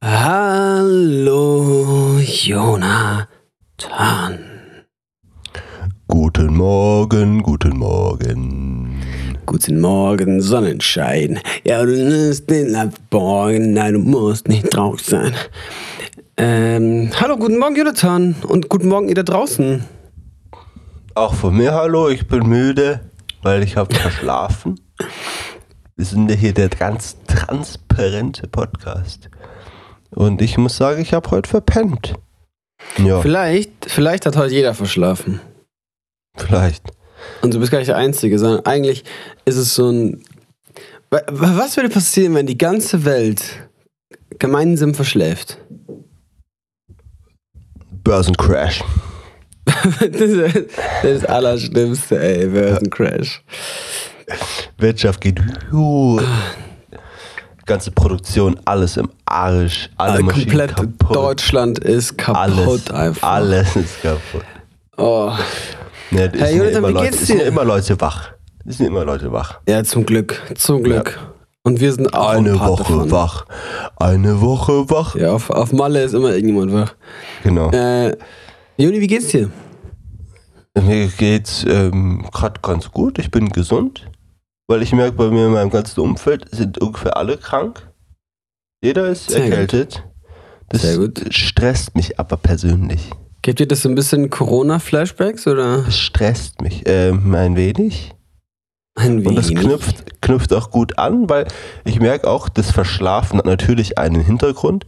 Hallo, Jonathan. Guten Morgen, guten Morgen. Guten Morgen, Sonnenschein. Ja, du nimmst den Morgen. Nein, du musst nicht traurig sein. Ähm, hallo, guten Morgen, Jonathan. Und guten Morgen, ihr da draußen. Auch von mir hallo, ich bin müde, weil ich habe verschlafen. Wir sind ja hier der ganz transparente Podcast. Und ich muss sagen, ich habe heute verpennt. Ja, Vielleicht, vielleicht hat heute jeder verschlafen. vielleicht. Und du bist gar nicht der Einzige, sondern eigentlich ist es so ein. Wa- wa- Was würde passieren, wenn die ganze Welt gemeinsam verschläft? Börsencrash. das, ist, das Allerschlimmste, ey, Börsencrash. Wirtschaft geht. Ganze Produktion, alles im Arsch. Alle Äh, Maschinen komplett kaputt. Deutschland ist kaputt alles, einfach. alles ist kaputt. Oh. Es Hey, sind ja Jonathan, immer wie Leute, geht's es sind ja dir? immer Leute wach. Es sind immer Leute wach. Ja, zum Glück, zum Glück. Und wir sind auch Eine ein Woche davon. wach. Eine Woche wach. Ja, auf, auf Malle ist immer irgendjemand wach. Genau. Äh, Juni, wie geht's dir? Mir geht's ähm, gerade ganz gut. Ich bin gesund. Weil ich merke, bei mir in meinem ganzen Umfeld sind ungefähr alle krank. Jeder ist Sehr gut. erkältet. Das Sehr gut. stresst mich aber persönlich. Gibt dir das so ein bisschen Corona-Flashbacks oder Das stresst mich ähm, ein wenig. ein Und das wenig? knüpft, knüpft auch gut an, weil ich merke auch, das Verschlafen hat natürlich einen Hintergrund,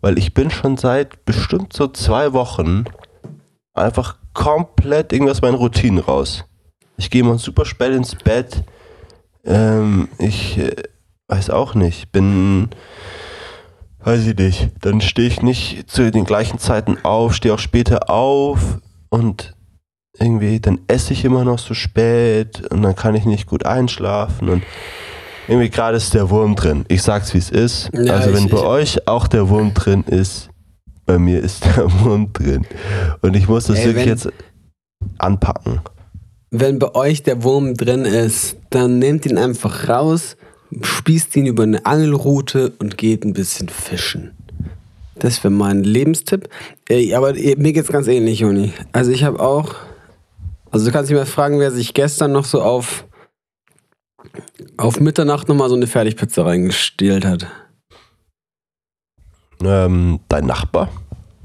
weil ich bin schon seit bestimmt so zwei Wochen einfach komplett irgendwas meinen Routinen raus. Ich gehe mal super spät ins Bett. Ähm, ich äh, weiß auch nicht, bin, weiß ich nicht, dann stehe ich nicht zu den gleichen Zeiten auf, stehe auch später auf und irgendwie, dann esse ich immer noch so spät und dann kann ich nicht gut einschlafen und irgendwie gerade ist der Wurm drin. Ich sag's wie es ist. Ja, also wenn ich- bei ich- euch auch der Wurm drin ist, bei mir ist der Wurm drin. Und ich muss das Ey, wirklich jetzt anpacken. Wenn bei euch der Wurm drin ist, dann nehmt ihn einfach raus, spießt ihn über eine Angelrute und geht ein bisschen fischen. Das wäre mein Lebenstipp. Aber mir geht's ganz ähnlich, Juni. Also ich habe auch, also du kannst dich mal fragen, wer sich gestern noch so auf auf Mitternacht nochmal so eine Fertigpizza reingestielt hat. Ähm, dein Nachbar?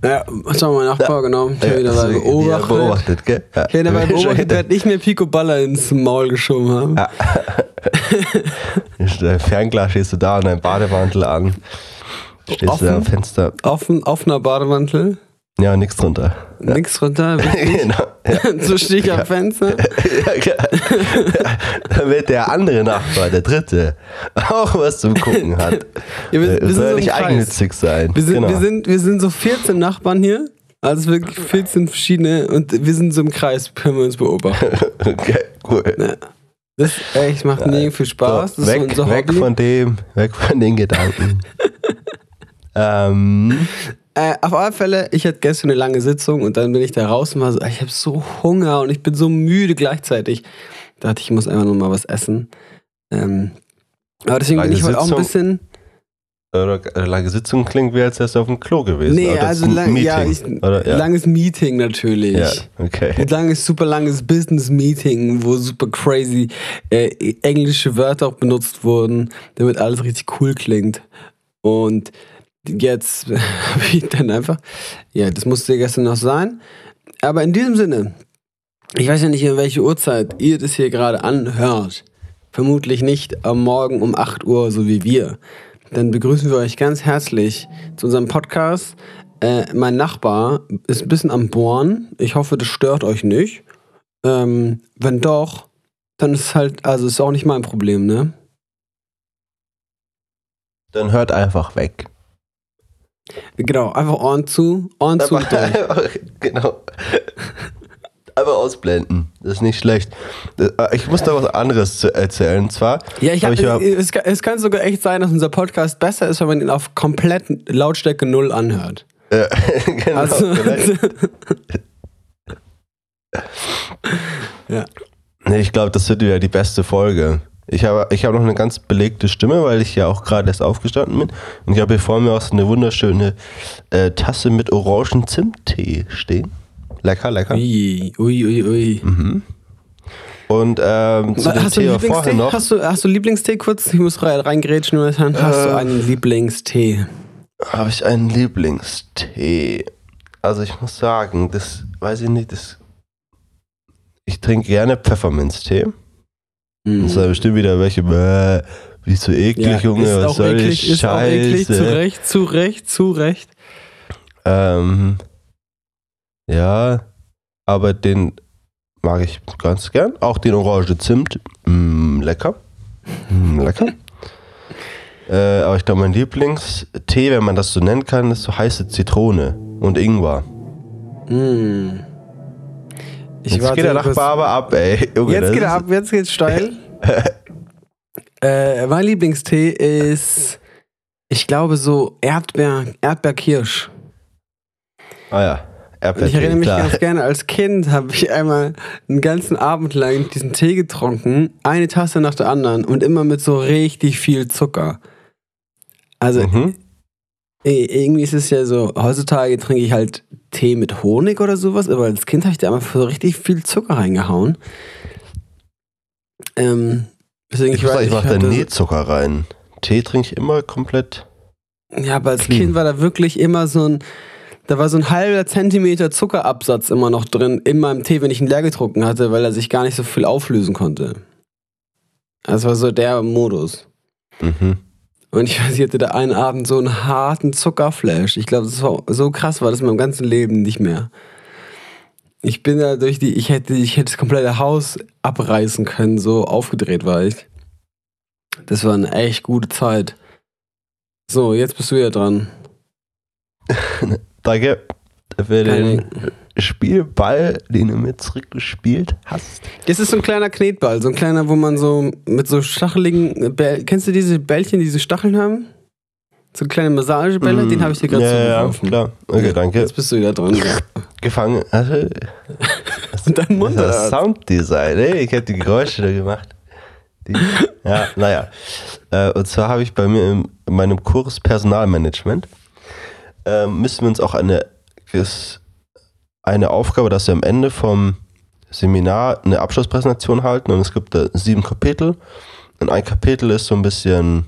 Ja, was war mein Nachbar, genau. Ich habe mal ja, beobachtet. beobachtet, gell? Ja. Ich habe dabei beobachtet, der hat nicht mehr Pico Baller ins Maul geschoben haben. Dein Fernglas stehst du da und dein Bademantel an. Stehst du Offen? da am Fenster. Offen, offener Bademantel, Ja, nix drunter. Ja. nix runter, wichtig. genau. Ja. so ich am Fenster. Ja, klar. Damit der andere Nachbar, der dritte, auch was zum Gucken hat. Ja, wir, wir, soll so ja nicht eigennützig sein. Wir sind, genau. wir, sind, wir sind so 14 Nachbarn hier. Also wirklich 14 verschiedene und wir sind so im Kreis, können wir uns beobachten. okay, cool. Das echt macht mega viel Spaß. So, weg, unser weg von dem, weg von den Gedanken. ähm, Äh, auf alle Fälle, ich hatte gestern eine lange Sitzung und dann bin ich da raus und war so, ich habe so Hunger und ich bin so müde gleichzeitig. Da dachte ich, ich muss einfach nur mal was essen. Ähm, aber deswegen bin Lange ich heute auch ein bisschen. oder äh, lange Sitzung klingt wie als wärst du auf dem Klo gewesen. Nee, Oder also lang, Meeting, ja, ich, oder? Ja. langes Meeting natürlich. ja, okay. Ein langes, super langes Business-Meeting, wo super crazy äh, englische Wörter auch benutzt wurden, damit alles richtig cool klingt. Und jetzt habe ich dann einfach, ja, das musste gestern noch sein. Aber in diesem Sinne, ich weiß ja nicht, in welche Uhrzeit ihr das hier gerade anhört. Vermutlich nicht am Morgen um 8 Uhr, so wie wir. Dann begrüßen wir euch ganz herzlich zu unserem Podcast. Äh, mein Nachbar ist ein bisschen am Bohren. Ich hoffe, das stört euch nicht. Ähm, wenn doch, dann ist halt, also ist auch nicht mein Problem, ne? Dann hört einfach weg. Genau, einfach Ohren zu, Ohren zu. Genau. Einfach ausblenden. Das ist nicht schlecht. Äh, Ich muss da was anderes zu erzählen. Und zwar, Ja, ich hab hab, ich ja- es, kann- es kann sogar echt sein, dass unser Podcast besser ist, wenn man ihn auf komplett Lautstärke null anhört. äh, genau, Also, ja. Nee, ich glaube, das wird wieder die beste Folge. Ich habe ich hab noch eine ganz belegte Stimme, weil ich ja auch gerade erst aufgestanden bin. Und ich habe hier vor mir auch so eine wunderschöne äh, Tasse mit Orangen-Zimttee stehen. Lecker, lecker. Ui, ui, ui, ui. Mhm. Und ähm, zu dem Hast du, Thema vorher noch. Hast, du, hast du Lieblingstee kurz? Ich muss rein, reingrätschen. Jonathan. Hast du Äh. einen Lieblingstee? Habe ich einen Lieblingstee? Also ich muss sagen, das weiß ich nicht, das. Ich trinke gerne Pfefferminztee. Mhm. Das ist bestimmt wieder welche, bäh, wie so eklig, Junge, ist was soll eklig, die ist auch eklig, zu Scheiße? Recht, zu Recht, zu Recht. Ähm, ja, aber den mag ich ganz gern. Auch den Orange Zimt, mm, lecker. Mm, lecker. äh, aber ich glaube, mein Lieblingstee, wenn man das so nennen kann, ist so heiße Zitrone und Ingwer. Mm. Ich Jetzt geht der. Nachbar aber ab, ey. Junge, Jetzt geht er ab, jetzt geht's steil. äh, mein Lieblingstee ist, ich glaube, so Erdbeer, Erdbeerkirsch. Ah ja, Erdbeertee, ich erinnere mich klar. ganz gerne, als Kind habe ich einmal einen ganzen Abend lang diesen Tee getrunken, eine Tasse nach der anderen und immer mit so richtig viel Zucker. Also Mhm. irgendwie ist es ja so, heutzutage trinke ich halt Tee mit Honig oder sowas, aber als Kind habe ich da einfach so richtig viel Zucker reingehauen. Ähm, deswegen Ich, muss sagen, ich mache da nie Zucker rein. Tee trinke ich immer komplett. Ja, aber als Clean. Kind war da wirklich immer so ein, da war so ein halber Zentimeter Zuckerabsatz immer noch drin in meinem Tee, wenn ich ihn leer getrunken hatte, weil er sich gar nicht so viel auflösen konnte. Das war so der Modus. Mhm. Und ich weiß, ich hatte da einen Abend so einen harten Zuckerflash. Ich glaube, das war so krass war das in meinem ganzen Leben nicht mehr. Ich bin da durch die, ich hätte, ich hätte das komplette Haus abreißen können, so aufgedreht war ich. Das war eine echt gute Zeit. So, jetzt bist du ja dran. Danke für den Spielball, den du mir zurückgespielt hast. Das ist so ein kleiner Knetball, so ein kleiner, wo man so mit so stacheligen, Bäll kennst du diese Bällchen, die diese Stacheln haben? So kleine Massagebälle, den habe ich dir gerade Mm, ja, ja, zugeworfen. klar. Okay, danke. Jetzt bist du wieder dran. Ja. Gefangen. Also, Und dein Mund das. Sounddesign, ey. Ich hätte die Geräusche da gemacht. Die, ja, naja. Äh, und zwar habe ich bei mir in meinem Kurs Personalmanagement ähm, müssen wir uns auch eine, eine Aufgabe, dass wir am Ende vom Seminar eine Abschlusspräsentation halten und es gibt da sieben Kapitel und ein Kapitel ist so ein bisschen,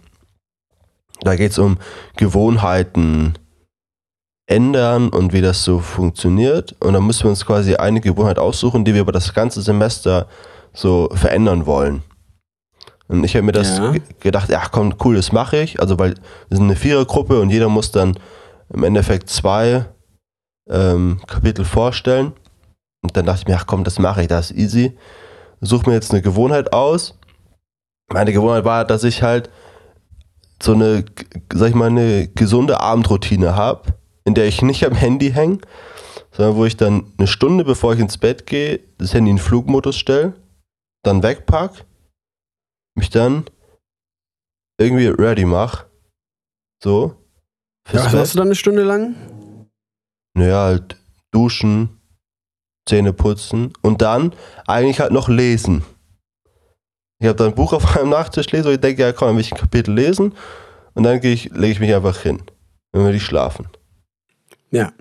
da geht es um Gewohnheiten ändern und wie das so funktioniert und dann müssen wir uns quasi eine Gewohnheit aussuchen, die wir über das ganze Semester so verändern wollen. Und ich habe mir das Ja. ge- gedacht, ja komm, cool, das mache ich. Also weil wir sind eine Vierergruppe und jeder muss dann im Endeffekt zwei ähm, Kapitel vorstellen. Und dann dachte ich mir, ach komm, das mache ich, das ist easy. Suche mir jetzt eine Gewohnheit aus. Meine Gewohnheit war, dass ich halt so eine, sag ich mal, eine gesunde Abendroutine habe, in der ich nicht am Handy hänge, sondern wo ich dann eine Stunde bevor ich ins Bett gehe, das Handy in Flugmodus stelle, dann wegpack, mich dann irgendwie ready mache. So. Ja, was machst du dann eine Stunde lang? Naja, halt duschen, Zähne putzen und dann eigentlich halt noch lesen. Ich habe dann ein Buch auf meinem Nachttisch lesen und ich denke, ja komm, dann will ich ein Kapitel lesen und dann gehe ich, lege ich mich einfach hin. Dann will ich schlafen. Ja.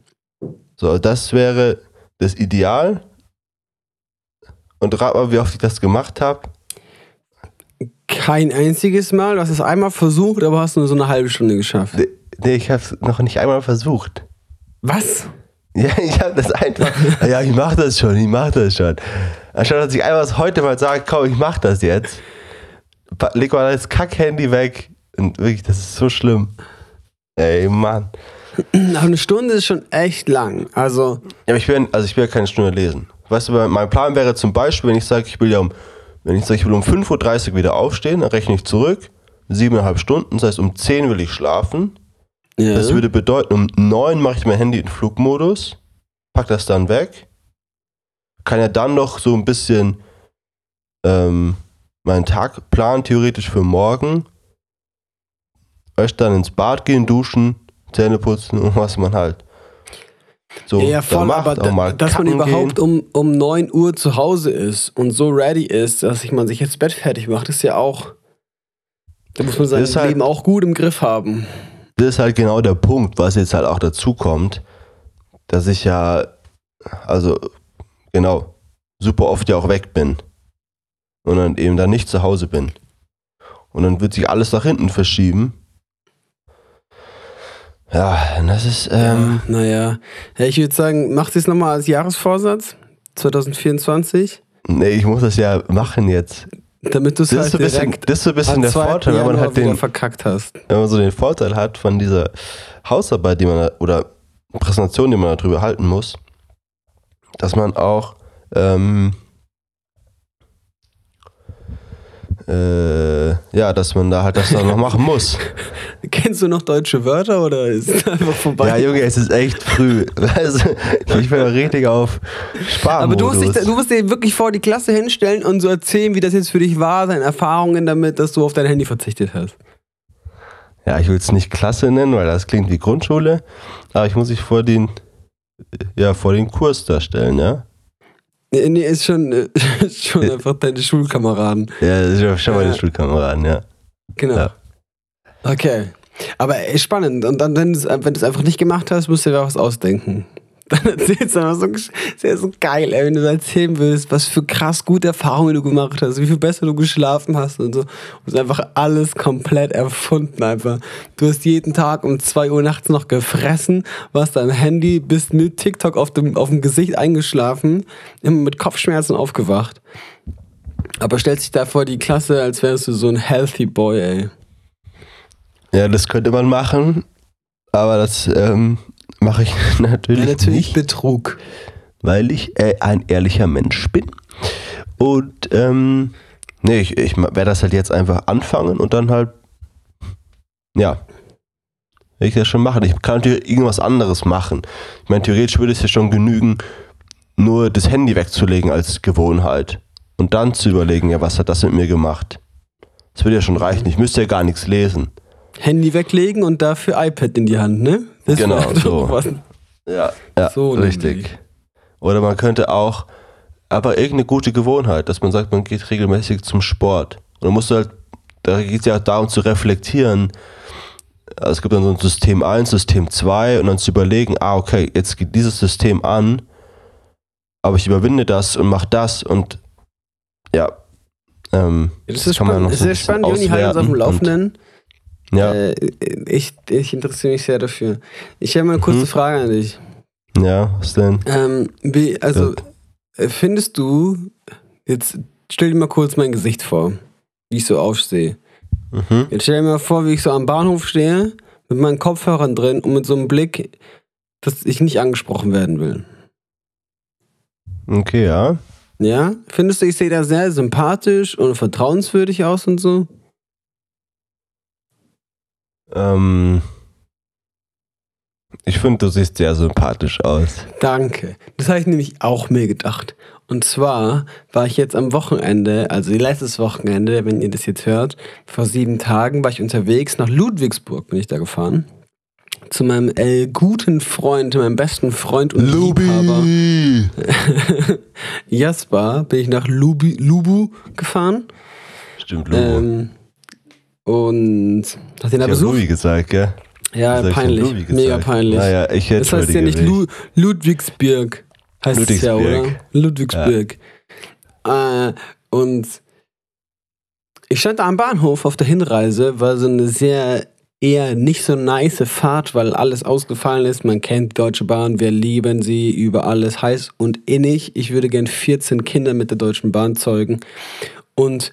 So, das wäre das Ideal. Und rat mal, wie oft ich das gemacht habe. Kein einziges Mal. Du hast es einmal versucht, aber hast nur so eine halbe Stunde geschafft. Nee, ich habe es noch nicht einmal versucht. Was? Ja, ich habe das einfach. ja, ich mach das schon, ich mach das schon. Anstatt dass ich einfach heute mal sage, komm, ich mach das jetzt. Leg mal das Kack-Handy weg. Und wirklich, das ist so schlimm. Ey, Mann. Aber eine Stunde ist schon echt lang. Also, Ja, aber ich will, also ich will ja keine Stunde lesen. Weißt du, mein Plan wäre zum Beispiel, wenn ich sage, ich will ja um, wenn ich sage, ich will um 5.30 Uhr wieder aufstehen, dann rechne ich zurück, siebeneinhalb Stunden, das heißt um 10 will ich schlafen. Ja. Das würde bedeuten, um 9 mache ich mein Handy in Flugmodus, pack das dann weg, kann ja dann noch so ein bisschen ähm, meinen Tag planen, theoretisch für morgen. Euch dann ins Bad gehen, duschen, Zähne putzen und was man halt. So, ja, voll, macht aber da, dass man kacken überhaupt gehen. um, um 9 Uhr zu Hause ist und so ready ist, dass sich man sich jetzt Bett fertig macht, ist ja auch. Da muss man sein halt- Leben auch gut im Griff haben. Das ist halt genau der Punkt, was jetzt halt auch dazu kommt, dass ich ja, also genau, super oft ja auch weg bin und dann eben dann nicht zu Hause bin. Und dann wird sich alles nach hinten verschieben. Ja, das ist, ähm, Naja, ja, ich würde sagen, macht es nochmal als Jahresvorsatz 2024, nee, ich muss das ja machen jetzt. Damit du es halt so ein bisschen, das ist so ein bisschen der 2. Vorteil, wenn man halt den, verkackt hast. wenn man so den Vorteil hat von dieser Hausarbeit, die man oder Präsentation, die man darüber halten muss, dass man auch ähm, äh, ja, dass man da halt das dann noch machen muss. Kennst du noch deutsche Wörter oder ist es einfach vorbei? Ja, Junge, es ist echt früh. Du, ich bin richtig auf Aber du musst, Sparmodus. dich, du musst dir wirklich vor die Klasse hinstellen und so erzählen, wie das jetzt für dich war, deine Erfahrungen damit, dass du auf dein Handy verzichtet hast. Ja, ich will es nicht Klasse nennen, weil das klingt wie Grundschule, aber ich muss mich vor den ja, vor den Kurs da stellen, ja? Nee, nee ist schon, äh, schon einfach deine Schulkameraden. Ja, das ist schon meine Ja. Schulkameraden, ja. Genau. Ja. Okay. Aber äh, spannend. Und dann, wenn du es du's einfach nicht gemacht hast, musst du dir was ausdenken. Dann erzählst du einfach so, ist ja so geil, ey, wenn du erzählen willst, was für krass gute Erfahrungen du gemacht hast, wie viel besser du geschlafen hast und so. Du hast einfach alles komplett erfunden einfach. Du hast jeden Tag um 2 Uhr nachts noch gefressen, warst am Handy, bist mit TikTok auf dem, auf dem Gesicht eingeschlafen, immer mit Kopfschmerzen aufgewacht. Aber stellst dich da vor die Klasse, als wärst du so ein healthy boy, ey. Ja, das könnte man machen, aber das ähm, mache ich natürlich, Ja, natürlich nicht, Betrug. weil ich äh, ein ehrlicher Mensch bin. Und ähm, nee, ich, ich werde das halt jetzt einfach anfangen und dann halt, ja, werde ich das schon machen. Ich kann natürlich irgendwas anderes machen. Ich meine, theoretisch würde es ja schon genügen, nur das Handy wegzulegen als Gewohnheit und dann zu überlegen, ja, was hat das mit mir gemacht? Das würde ja schon reichen. Ich müsste ja gar nichts lesen. Handy weglegen und dafür iPad in die Hand, ne? Das Genau, so. Ja, ja So richtig. nämlich. Oder man könnte auch, aber irgendeine gute Gewohnheit, dass man sagt, man geht regelmäßig zum Sport. Und dann musst du halt, da geht es ja auch darum zu reflektieren. Also Es gibt dann so ein System 1, System 2 und dann zu überlegen, ah, okay, jetzt geht dieses System an, aber ich überwinde das und mache das und ja. Ähm, Ja, Das ist spannend. Das ist sehr spannend. Juni, halt uns auf dem Laufenden. Ja, Äh, ich, ich interessiere mich sehr dafür. Ich habe mal eine kurze Mhm. Frage an dich. ja, was denn? Ähm, wie, also, äh, findest du, jetzt stell dir mal kurz mein Gesicht vor, wie ich so aufstehe. Mhm. Jetzt stell dir mal vor, wie ich so am Bahnhof stehe, mit meinen Kopfhörern drin und mit so einem Blick, dass ich nicht angesprochen werden will. Okay, ja. Ja? Findest du, ich sehe da sehr sympathisch und vertrauenswürdig aus und so? Ähm, ich finde, du siehst sehr sympathisch aus. Danke. Das habe ich nämlich auch mir gedacht. Und zwar war ich jetzt am Wochenende, also letztes Wochenende, wenn ihr das jetzt hört, vor sieben Tagen war ich unterwegs nach Ludwigsburg, bin ich da gefahren. Zu meinem äh, guten Freund, meinem besten Freund und Liebhaber Jasper bin ich nach Lubi, Lubu gefahren. Stimmt, Lubo. Ähm, und hat den da besucht. Louis gesagt, gell? Ja, denn peinlich. Mega peinlich. Naja, ich Das heißt ja nicht Lu Ludwigsburg. Heißt es ja, oder? Ludwigsburg. Ludwigsburg. Äh, und ich stand da am Bahnhof auf der Hinreise, war so eine sehr eher nicht so nice Fahrt, weil alles ausgefallen ist. Man kennt die Deutsche Bahn, wir lieben sie über alles heiß und innig. Ich würde gern 14 Kinder mit der Deutschen Bahn zeugen. Und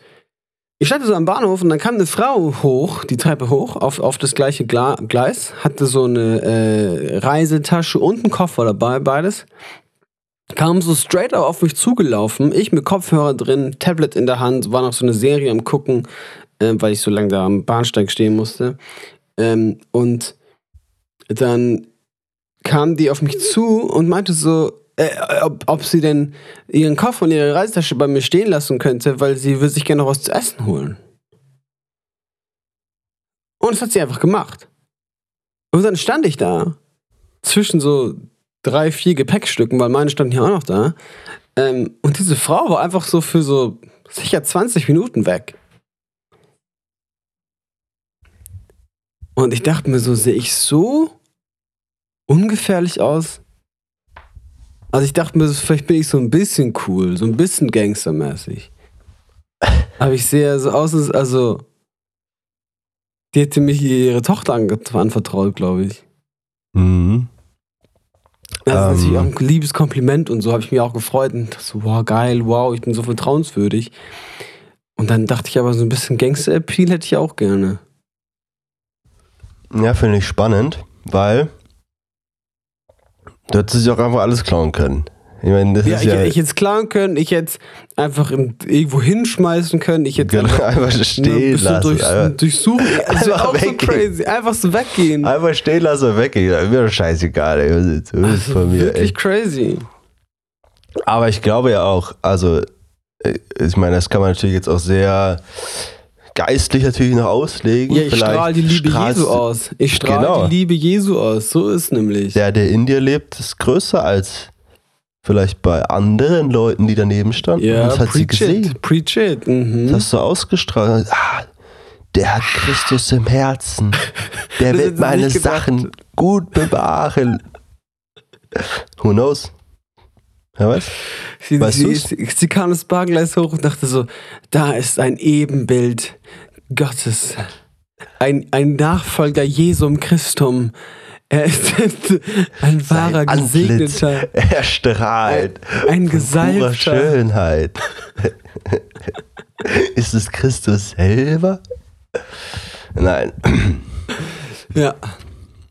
ich stand so am Bahnhof und dann kam eine Frau hoch, die Treppe hoch, auf, auf das gleiche Gla Gleis, hatte so eine äh, Reisetasche und einen Koffer dabei, beides. Kam so straight auf mich zugelaufen, ich mit Kopfhörer drin, Tablet in der Hand, war noch so eine Serie am Gucken, äh, weil ich so lange da am Bahnsteig stehen musste. Ähm, und dann kam die auf mich zu und meinte so, äh, ob, ob sie denn ihren Koffer und ihre Reisetasche bei mir stehen lassen könnte, weil sie will sich gerne noch was zu essen holen. Und das hat sie einfach gemacht. Und dann stand ich da zwischen so drei, vier Gepäckstücken, weil meine standen hier auch noch da. Ähm, und diese Frau war einfach so für so sicher 20 Minuten weg. Und ich dachte mir so, sehe ich so ungefährlich aus? Also ich dachte mir, vielleicht bin ich so ein bisschen cool, so ein bisschen gangstermäßig. Aber ich sehe so aus, als, also die hätte mich ihre Tochter anvertraut, glaube ich. Mhm. Das ist Ähm. natürlich auch ein liebes Kompliment und so habe ich mich auch gefreut und dachte so, wow, geil, wow, ich bin so vertrauenswürdig. Und dann dachte ich aber, so ein bisschen Gangster-Appeal hätte ich auch gerne. Ja, finde ich spannend, weil du hättest sich auch einfach alles klauen können. Ich meine, das Ja, ist ich, ja, ich hätte es klauen können, ich hätte es einfach in, irgendwo hinschmeißen können, ich hätte genau, einfach einfach stehen bisschen lassen. durch, einfach, durchsuchen. Das wäre Einfach auch so weggehen. crazy. Einfach so weggehen. einfach stehen lassen und weggehen. Mir doch scheißegal, ey. Was ist- was ist Also von mir, wirklich ey. crazy. Aber ich glaube ja auch, also, äh, ich meine, das kann man natürlich jetzt auch sehr geistlich natürlich noch auslegen. Ja, ich Vielleicht strahle die Liebe Jesu aus. Ich strahle Genau. die Liebe Jesu aus. So ist nämlich. Der, der in dir lebt, ist größer als vielleicht bei anderen Leuten, die daneben standen. ja, das hat sie gesehen. Preach it. Mhm. Das hast du ausgestrahlt. Ah, der hat Christus im Herzen. Der wird meine. Sachen gut bewahren. Who knows? Wer weiß? Sie, Weißt sie, sie, sie kam das Bargleis hoch und dachte so, da ist ein Ebenbild Gottes. Ein, ein Nachfolger Jesum Christum. Er ist ein wahrer Sein Antlitz, Gesegneter. Er strahlt. Ein purer Gesalbter. Schönheit. Ist es Christus selber? Nein. Ja.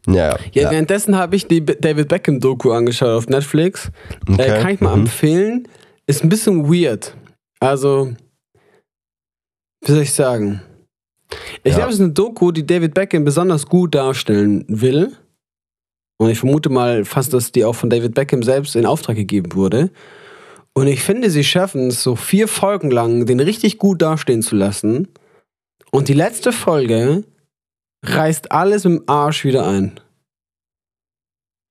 Ja, Ja, währenddessen habe ich die David Beckham Doku angeschaut auf Netflix. Äh, Okay. kann ich mal Mhm. empfehlen. Ist ein bisschen weird. Also, wie soll ich sagen? Ich Ja. glaube, es ist eine Doku, die David Beckham besonders gut darstellen will. Und ich vermute mal fast, dass die auch von David Beckham selbst in Auftrag gegeben wurde. Und ich finde, sie schaffen es, so vier Folgen lang den richtig gut dastehen zu lassen. Und die letzte Folge reißt alles im Arsch wieder ein.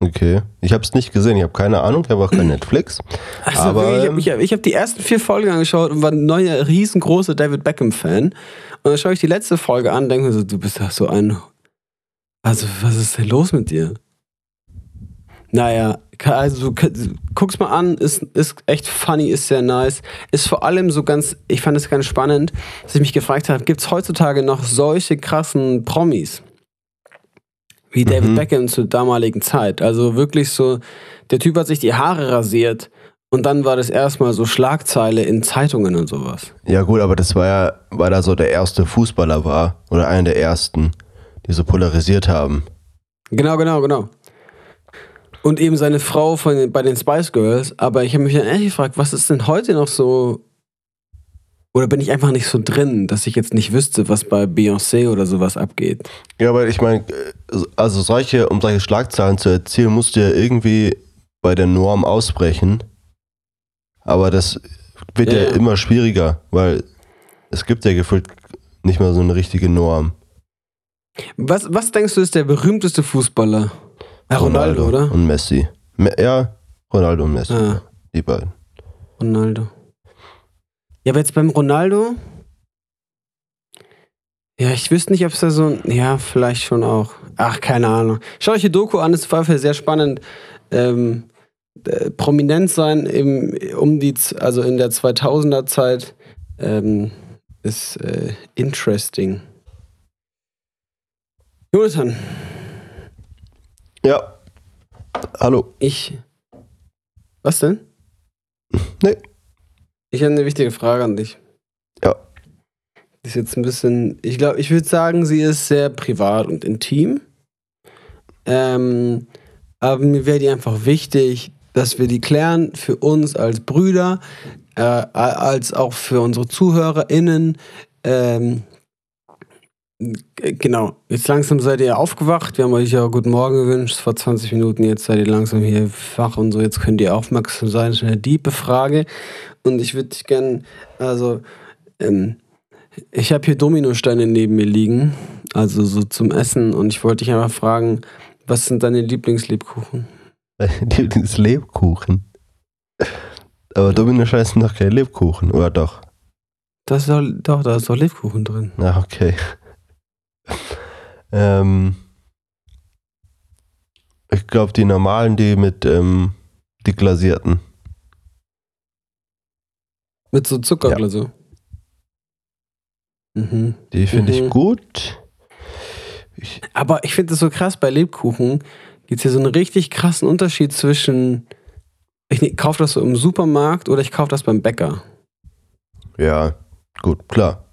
Okay. Ich habe es nicht gesehen. Ich habe keine Ahnung. Ich habe auch kein Netflix. Also Aber, wirklich, ähm, ich habe ich hab die ersten vier Folgen angeschaut und war ein neuer, riesengroßer David Beckham-Fan. Und dann schaue ich die letzte Folge an und denke mir so, du bist doch so ein. Also, was ist denn los mit dir? Naja, also guck's mal an, ist, ist echt funny, ist sehr nice. Ist vor allem so ganz, ich fand es ganz spannend, dass ich mich gefragt habe, gibt's heutzutage noch solche krassen Promis? Wie David Mhm. Beckham zur damaligen Zeit. Also wirklich so, der Typ hat sich die Haare rasiert und dann war das erstmal so Schlagzeile in Zeitungen und sowas. Ja, gut, aber das war ja, weil er so der erste Fußballer war. Oder einer der ersten, die so polarisiert haben. Genau, genau, genau. Und eben seine Frau von, bei den Spice Girls. Aber ich habe mich dann ehrlich gefragt, was ist denn heute noch so. Oder bin ich einfach nicht so drin, dass ich jetzt nicht wüsste, was bei Beyoncé oder sowas abgeht? Ja, aber ich meine, also solche, um solche Schlagzeilen zu erzielen, musst du ja irgendwie bei der Norm ausbrechen. Aber das wird ja, Ja, ja. immer schwieriger, weil es gibt ja gefühlt nicht mehr so eine richtige Norm. Was, was denkst du, ist der berühmteste Fußballer? Ja, Ronaldo, oder? Und Messi. Me ja, Ronaldo und Messi. Ah, Die beiden. Ronaldo. Ja, aber jetzt beim Ronaldo. Ja, ich wüsste nicht, ob es da so. Ja, vielleicht schon auch. Ach, keine Ahnung. Schaut euch die Doku an, ist auf jeden Fall sehr spannend. Ähm, äh, prominent sein im, um die, also in der 2000er Zeit ähm, ist äh, interesting. Jonathan, Ja. Hallo. ich. Was denn? Nee. Ich habe eine wichtige Frage an dich. Ja. Die ist jetzt ein bisschen, ich glaube, ich würde sagen, sie ist sehr privat und intim. Ähm, aber mir wäre die einfach wichtig, dass wir die klären für uns als Brüder, äh, als auch für unsere ZuhörerInnen. Ähm, genau, jetzt langsam seid ihr aufgewacht. Wir haben euch ja guten Morgen gewünscht vor 20 Minuten. Jetzt seid ihr langsam hier wach und so. Jetzt könnt ihr aufmerksam sein. Das ist eine diepe Frage. Und ich würde dich gerne, also, ähm, ich habe hier Dominosteine neben mir liegen, also so zum Essen. Und ich wollte dich einfach fragen, was sind deine Lieblingslebkuchen? Lieblings Lebkuchen. Aber Domino scheißen doch kein Lebkuchen, oder doch? Das ist doch, doch, da ist doch Lebkuchen drin. Na, okay. Ähm, ich glaube, die normalen, die mit, ähm, die glasierten. Mit so Zuckerglasur. Mhm. Die finde Mhm. ich gut. Ich, Aber ich finde es so krass, bei Lebkuchen gibt es hier so einen richtig krassen Unterschied zwischen, ich ne- kaufe das so im Supermarkt oder ich kaufe das beim Bäcker. ja, gut, klar.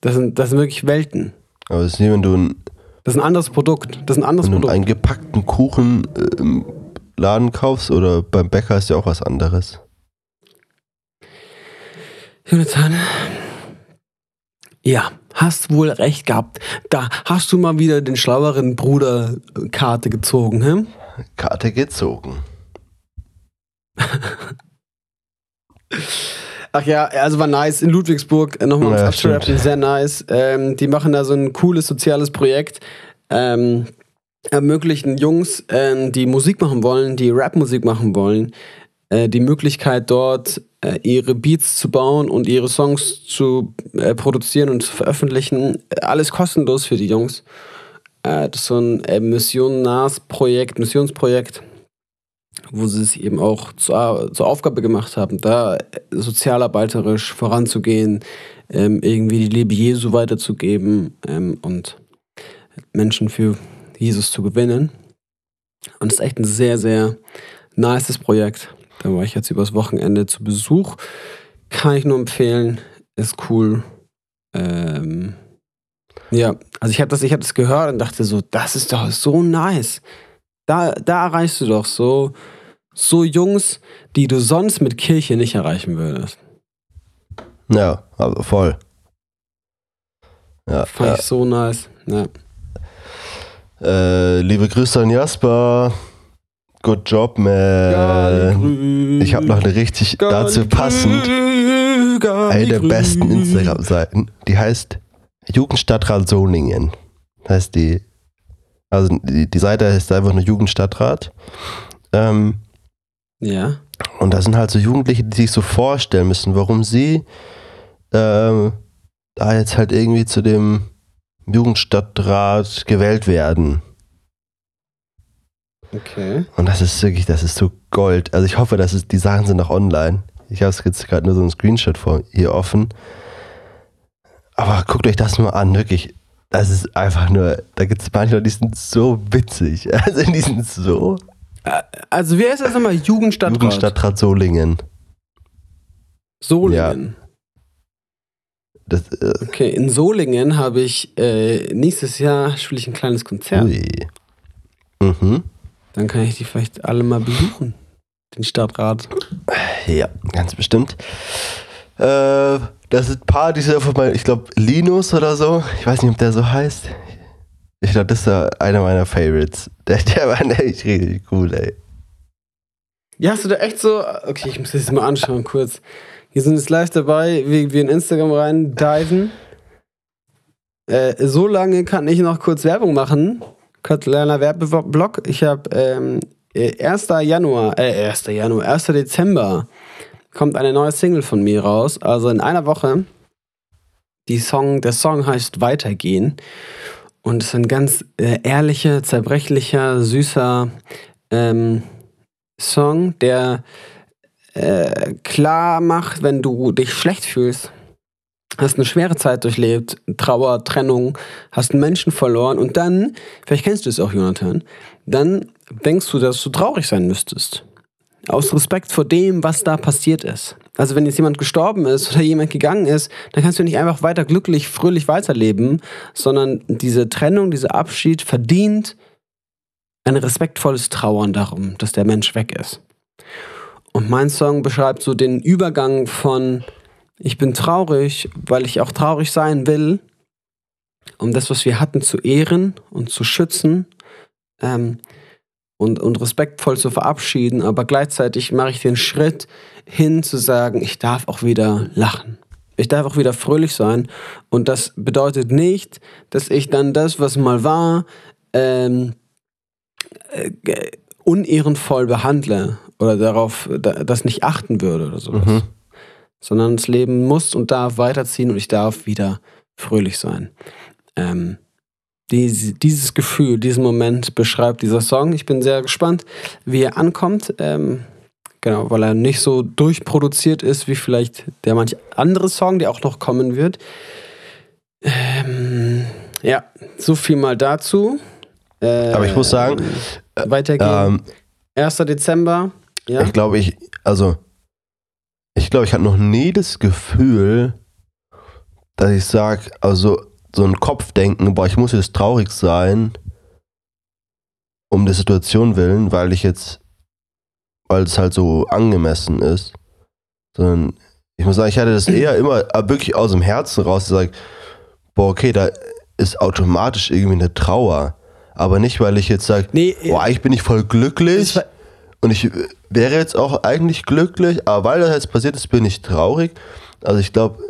Das sind, das sind wirklich Welten. Aber es ist wie wenn du, ein, Das ist ein anderes Produkt. Das ist ein anderes wenn du Produkt. einen gepackten Kuchen äh, im Laden kaufst oder beim Bäcker ist ja auch was anderes. Jonathan. Ja, hast wohl recht gehabt. Da hast du mal wieder den schlaueren Bruder äh, Karte gezogen, hä? Karte gezogen. Ach ja, also war nice in Ludwigsburg, äh, nochmal Ja, abzurappen, stimmt. sehr nice. Ähm, die machen da so ein cooles soziales Projekt. Ähm, ermöglichen Jungs, ähm, die Musik machen wollen, die Rapmusik machen wollen, äh, die Möglichkeit dort äh, ihre Beats zu bauen und ihre Songs zu äh, produzieren und zu veröffentlichen. Äh, Alles kostenlos für die Jungs. Äh, das ist so ein äh, missionnares Projekt, Missionsprojekt, wo sie es eben auch zur, zur Aufgabe gemacht haben, da sozialarbeiterisch voranzugehen, ähm, irgendwie die Liebe Jesu weiterzugeben ähm, und Menschen für Jesus zu gewinnen. Und es ist echt ein sehr, sehr nices Projekt. Da war ich jetzt übers Wochenende zu Besuch. Kann ich nur empfehlen. Ist cool. Ähm, ja, also ich habe das, hab das gehört und dachte so, das ist doch so nice. Da, da erreichst du doch so, so Jungs, die du sonst mit Kirche nicht erreichen würdest. Ja, aber voll. Ja, Fand ja. ich so nice. Ja. Äh, liebe Grüße an Jasper. Good job, man. Ich habe noch eine richtig dazu passend eine der besten Instagram-Seiten. Die heißt Jugendstadtrat Solingen. Heißt die. Also die, die Seite heißt einfach nur Jugendstadtrat. Ähm, Ja. und da sind halt so Jugendliche, die sich so vorstellen müssen, warum sie ähm, da jetzt halt irgendwie zu dem Jugendstadtrat gewählt werden. Okay. Und das ist wirklich, das ist so Gold. Also ich hoffe, dass es, die Sachen sind noch online. Ich habe jetzt gerade nur so einen Screenshot vor hier offen. Aber guckt euch das mal an, wirklich. Das ist einfach nur, da gibt es manche Leute, die sind so witzig. Also die sind so. Also wie heißt das nochmal? Jugendstadtrat. Jugendstadtrat Solingen. Solingen. Das, äh, Okay, in Solingen habe ich äh, nächstes Jahr spiele ich ein kleines Konzert. Ui. Mhm. Dann kann ich die vielleicht alle mal besuchen. Den Stadtrat. Ja, ganz bestimmt. Äh, das sind ein paar, die sind von meinem, ich glaube, Linus oder so. Ich weiß nicht, ob der so heißt. Ich glaube, das ist ja einer meiner Favorites. Der, der war nämlich richtig cool, ey. Ja, hast du da echt so. Okay, ich muss das mal anschauen kurz. Wir sind jetzt live dabei, wie wir in Instagram rein diven. Äh, so lange kann ich noch kurz Werbung machen. Kleiner Werbeblock. Ich habe ähm, äh, 1. Januar, äh, 1. Januar, 1. Dezember kommt eine neue Single von mir raus. Also in einer Woche. Die Song, der Song heißt Weitergehen. Und es ist ein ganz äh, ehrlicher, zerbrechlicher, süßer ähm, Song, der äh, klar macht, wenn du dich schlecht fühlst, hast eine schwere Zeit durchlebt, Trauer, Trennung, hast einen Menschen verloren und dann, vielleicht kennst du es auch, Jonathan, dann denkst du, dass du traurig sein müsstest. Aus Respekt vor dem, was da passiert ist. Also wenn jetzt jemand gestorben ist oder jemand gegangen ist, dann kannst du nicht einfach weiter glücklich, fröhlich weiterleben, sondern diese Trennung, dieser Abschied verdient ein respektvolles Trauern darum, dass der Mensch weg ist. Und mein Song beschreibt so den Übergang von ich bin traurig, weil ich auch traurig sein will, um das, was wir hatten, zu ehren und zu schützen ähm, und, und respektvoll zu verabschieden, aber gleichzeitig mache ich den Schritt hin zu sagen, ich darf auch wieder lachen. Ich darf auch wieder fröhlich sein. Und das bedeutet nicht, dass ich dann das, was mal war, ähm, äh, unehrenvoll behandle oder darauf das nicht achten würde oder sowas. Mhm. Sondern das Leben muss und darf weiterziehen und ich darf wieder fröhlich sein. Ähm, die, dieses Gefühl, diesen Moment beschreibt dieser Song. Ich bin sehr gespannt, wie er ankommt. Ähm, genau, weil er nicht so durchproduziert ist wie vielleicht der manch andere Song, der auch noch kommen wird. Ähm, ja, so viel mal dazu. Äh, Aber ich muss sagen, äh, weitergehen. Ähm, 1. Dezember. Ja? Ich glaube, ich, also, ich glaube, ich hatte noch nie das Gefühl, dass ich sage, also so ein Kopfdenken, boah, ich muss jetzt traurig sein, um der Situation willen, weil ich jetzt, weil es halt so angemessen ist. Sondern ich muss sagen, ich hatte das eher immer wirklich aus dem Herzen raus, ich sage, boah, okay, da ist automatisch irgendwie eine Trauer. Aber nicht, weil ich jetzt sage, nee, boah, eigentlich bin ich voll glücklich und ich wäre jetzt auch eigentlich glücklich, aber weil das jetzt passiert ist, bin ich traurig. Also ich glaube.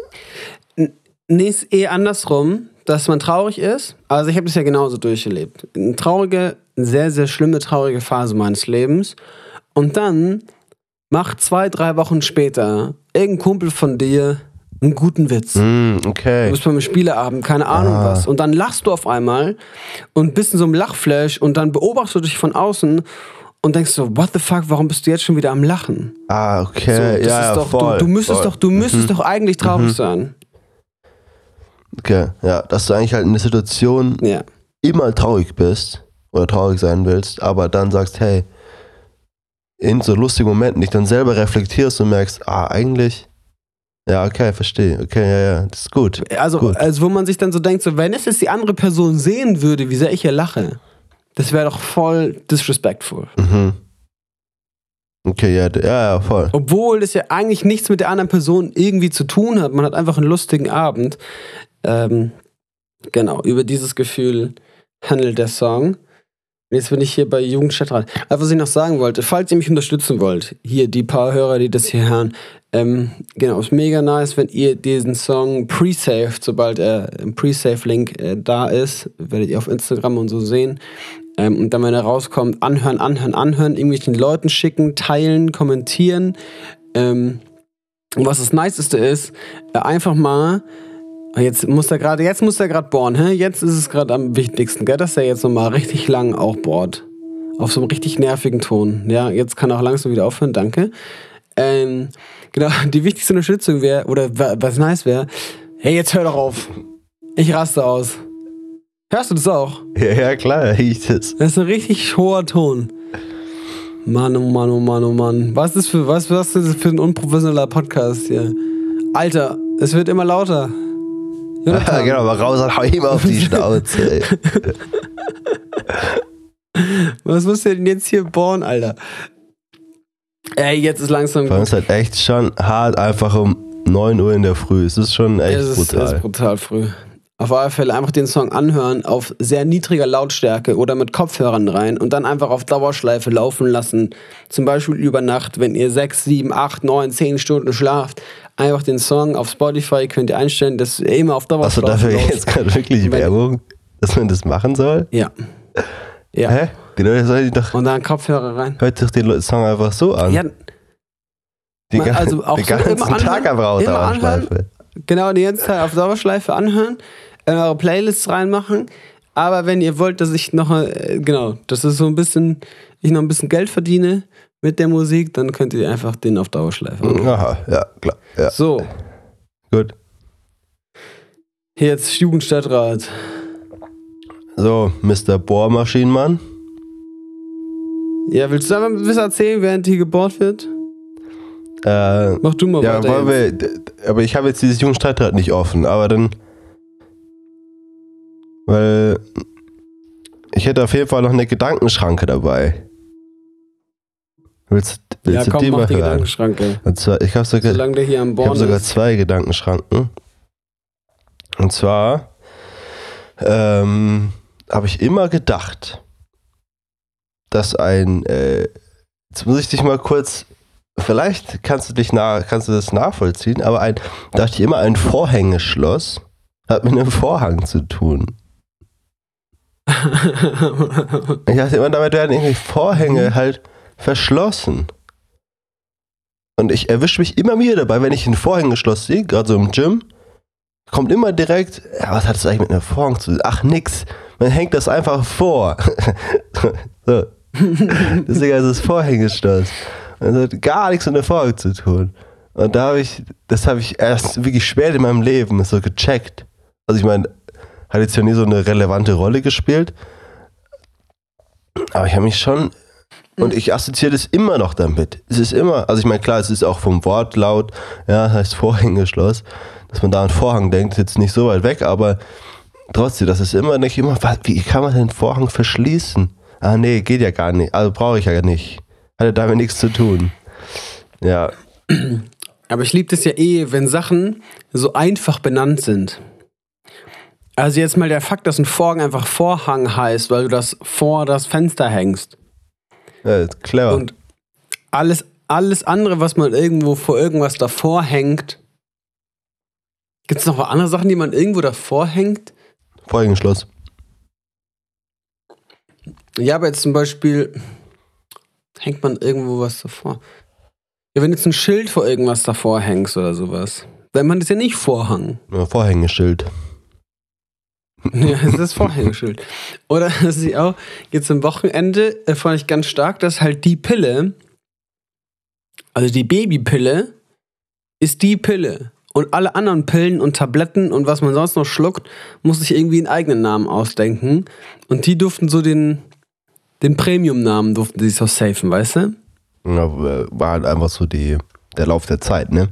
Nee, ist eh andersrum, dass man traurig ist. Also ich habe das ja genauso durchgelebt. Eine traurige, sehr, sehr schlimme, traurige Phase meines Lebens. Und dann macht zwei, drei Wochen später irgendein Kumpel von dir einen guten Witz. Mm, okay. Du bist beim Spieleabend, keine Ahnung ah. was. Und dann lachst du auf einmal und bist in so einem Lachflash und dann beobachtest du dich von außen und denkst so, what the fuck, warum bist du jetzt schon wieder am Lachen? Ah, okay. So, ja, ja, doch, voll, du, du, müsstest voll. doch, du müsstest mhm. doch eigentlich traurig mhm. sein. Okay, ja, dass du eigentlich halt in der Situation ja. immer traurig bist oder traurig sein willst, aber dann sagst, hey, in so lustigen Momenten dich dann selber reflektierst und merkst, ah, eigentlich, ja, okay, verstehe, okay, ja, ja, das ist gut. Also, gut. also wo man sich dann so denkt, so, wenn es jetzt die andere Person sehen würde, wie sehr ich hier lache, das wäre doch voll disrespectful. Mhm. Okay, ja, ja, ja, voll. Obwohl es ja eigentlich nichts mit der anderen Person irgendwie zu tun hat. Man hat einfach einen lustigen Abend. Ähm, genau, über dieses Gefühl handelt der Song. Jetzt bin ich hier bei Jugendstadtrat. Aber was ich noch sagen wollte, falls ihr mich unterstützen wollt, hier die paar Hörer, die das hier hören, ähm, genau, ist mega nice, wenn ihr diesen Song pre-saved, sobald er im Pre-Save-Link äh, da ist, werdet ihr auf Instagram und so sehen. Ähm, und dann, wenn er rauskommt, anhören, anhören, anhören, irgendwelchen Leuten schicken, teilen, kommentieren. Ähm, und was das Niceste ist, äh, einfach mal jetzt muss er gerade, jetzt muss er gerade bohren, hä? Jetzt ist es gerade am wichtigsten, gell? Dass er jetzt nochmal richtig lang auch bohrt. Auf so einem richtig nervigen Ton. Ja, jetzt kann er auch langsam wieder aufhören, danke. Ähm, genau, die wichtigste Unterstützung wäre, oder was nice wäre, hey, jetzt hör doch auf. Ich raste aus. Hörst du das auch? Ja, ja, klar, ich das. Das ist ein richtig hoher Ton. Mann, oh Mann, oh Mann, oh Mann. Was ist für, was, was ist das für ein unprofessioneller Podcast hier? Alter, es wird immer lauter. Ja, genau, mal raus und hau ihm auf die Schnauze. Ey. Was muss denn jetzt hier bauen, Alter? Ey, jetzt ist langsam gut. Es ist halt echt schon hart, einfach um 9 Uhr in der Früh. Es ist schon echt es ist, brutal. Es ist brutal früh. Auf alle Fälle einfach den Song anhören auf sehr niedriger Lautstärke oder mit Kopfhörern rein und dann einfach auf Dauerschleife laufen lassen. Zum Beispiel über Nacht, wenn ihr 6, 7, 8, 9, 10 Stunden schlaft. Einfach den Song auf Spotify könnt ihr einstellen, dass ihr immer auf Dauerschleife Hast du dafür jetzt gerade wirklich Werbung, dass man das machen soll? Ja. ja. Hä? Die Leute sollen doch. Und dann Kopfhörer rein. Hört sich den Song einfach so an. Ja. Den, also auch den so ganzen Tag einfach auf Dauerschleife. Genau, die ganze Zeit auf Dauerschleife anhören in eure Playlists reinmachen. Aber wenn ihr wollt, dass ich noch, äh, genau, das ist so ein bisschen, ich noch ein bisschen Geld verdiene mit der Musik, dann könnt ihr einfach den auf Dauerschleife machen. Aha, ja, klar. Ja. So. Gut. Jetzt Jugendstadtrat. So, Mr. Bohrmaschinenmann. Ja, willst du einfach ein bisschen erzählen, während hier gebohrt wird? Äh, Mach du mal ja, weiter. Wir, aber ich habe jetzt dieses Jugendstadtrat nicht offen, aber dann weil ich hätte auf jeden Fall noch eine Gedankenschranke dabei. Willst, willst ja, komm, du die mal hören? Und zwar, ich habe sogar, ich hab sogar zwei Gedankenschranken. Und zwar ähm, habe ich immer gedacht, dass ein, äh, jetzt muss ich dich mal kurz, vielleicht kannst du dich nach, kannst du das nachvollziehen, aber ein, dachte ich immer, ein Vorhängeschloss hat mit einem Vorhang zu tun. ich dachte immer, damit werden irgendwie Vorhänge halt verschlossen. Und ich erwische mich immer wieder dabei, wenn ich ein Vorhängeschloss sehe, gerade so im Gym, kommt immer direkt, ja, was hat das eigentlich mit einem Vorhang zu tun? Ach, nix. Man hängt das einfach vor. so. Deswegen heißt es Vorhängeschloss. Und das hat gar nichts mit einem Vorhang zu tun. Und da habe ich, das habe ich erst wirklich spät in meinem Leben so gecheckt. Also ich meine, hat jetzt ja nie so eine relevante Rolle gespielt. Aber ich habe mich schon und ich assoziiere das immer noch damit. Es ist immer, also ich meine, klar, es ist auch vom Wortlaut, ja, heißt Vorhängeschloss, dass man da an Vorhang denkt, ist jetzt nicht so weit weg, aber trotzdem, das ist immer nicht immer, wie kann man den Vorhang verschließen? Ah, nee, geht ja gar nicht, also brauche ich ja nicht. Hatte damit nichts zu tun. Ja. Aber ich liebe das ja eh, wenn Sachen so einfach benannt sind. Also jetzt mal der Fakt, dass ein Vorhang einfach Vorhang heißt, weil du das vor das Fenster hängst. Ja, clever. Und alles, alles andere, was man irgendwo vor irgendwas davor hängt. Gibt es noch andere Sachen, die man irgendwo davor hängt? Vorhängeschloss. Ja, aber jetzt zum Beispiel hängt man irgendwo was davor. Ja, wenn jetzt ein Schild vor irgendwas davor hängst oder sowas. Wenn man das ja nicht Vorhang. Ja, Vorhängeschild. Ja, es ist das Vorhängeschild. Oder das ist auch, jetzt am Wochenende äh, fand ich ganz stark, dass halt die Pille, also die Babypille, ist die Pille. Und alle anderen Pillen und Tabletten und was man sonst noch schluckt, muss sich irgendwie einen eigenen Namen ausdenken. Und die durften so den, den Premium-Namen durften sie so safen, weißt du? Ja, war halt einfach so die, der Lauf der Zeit, ne?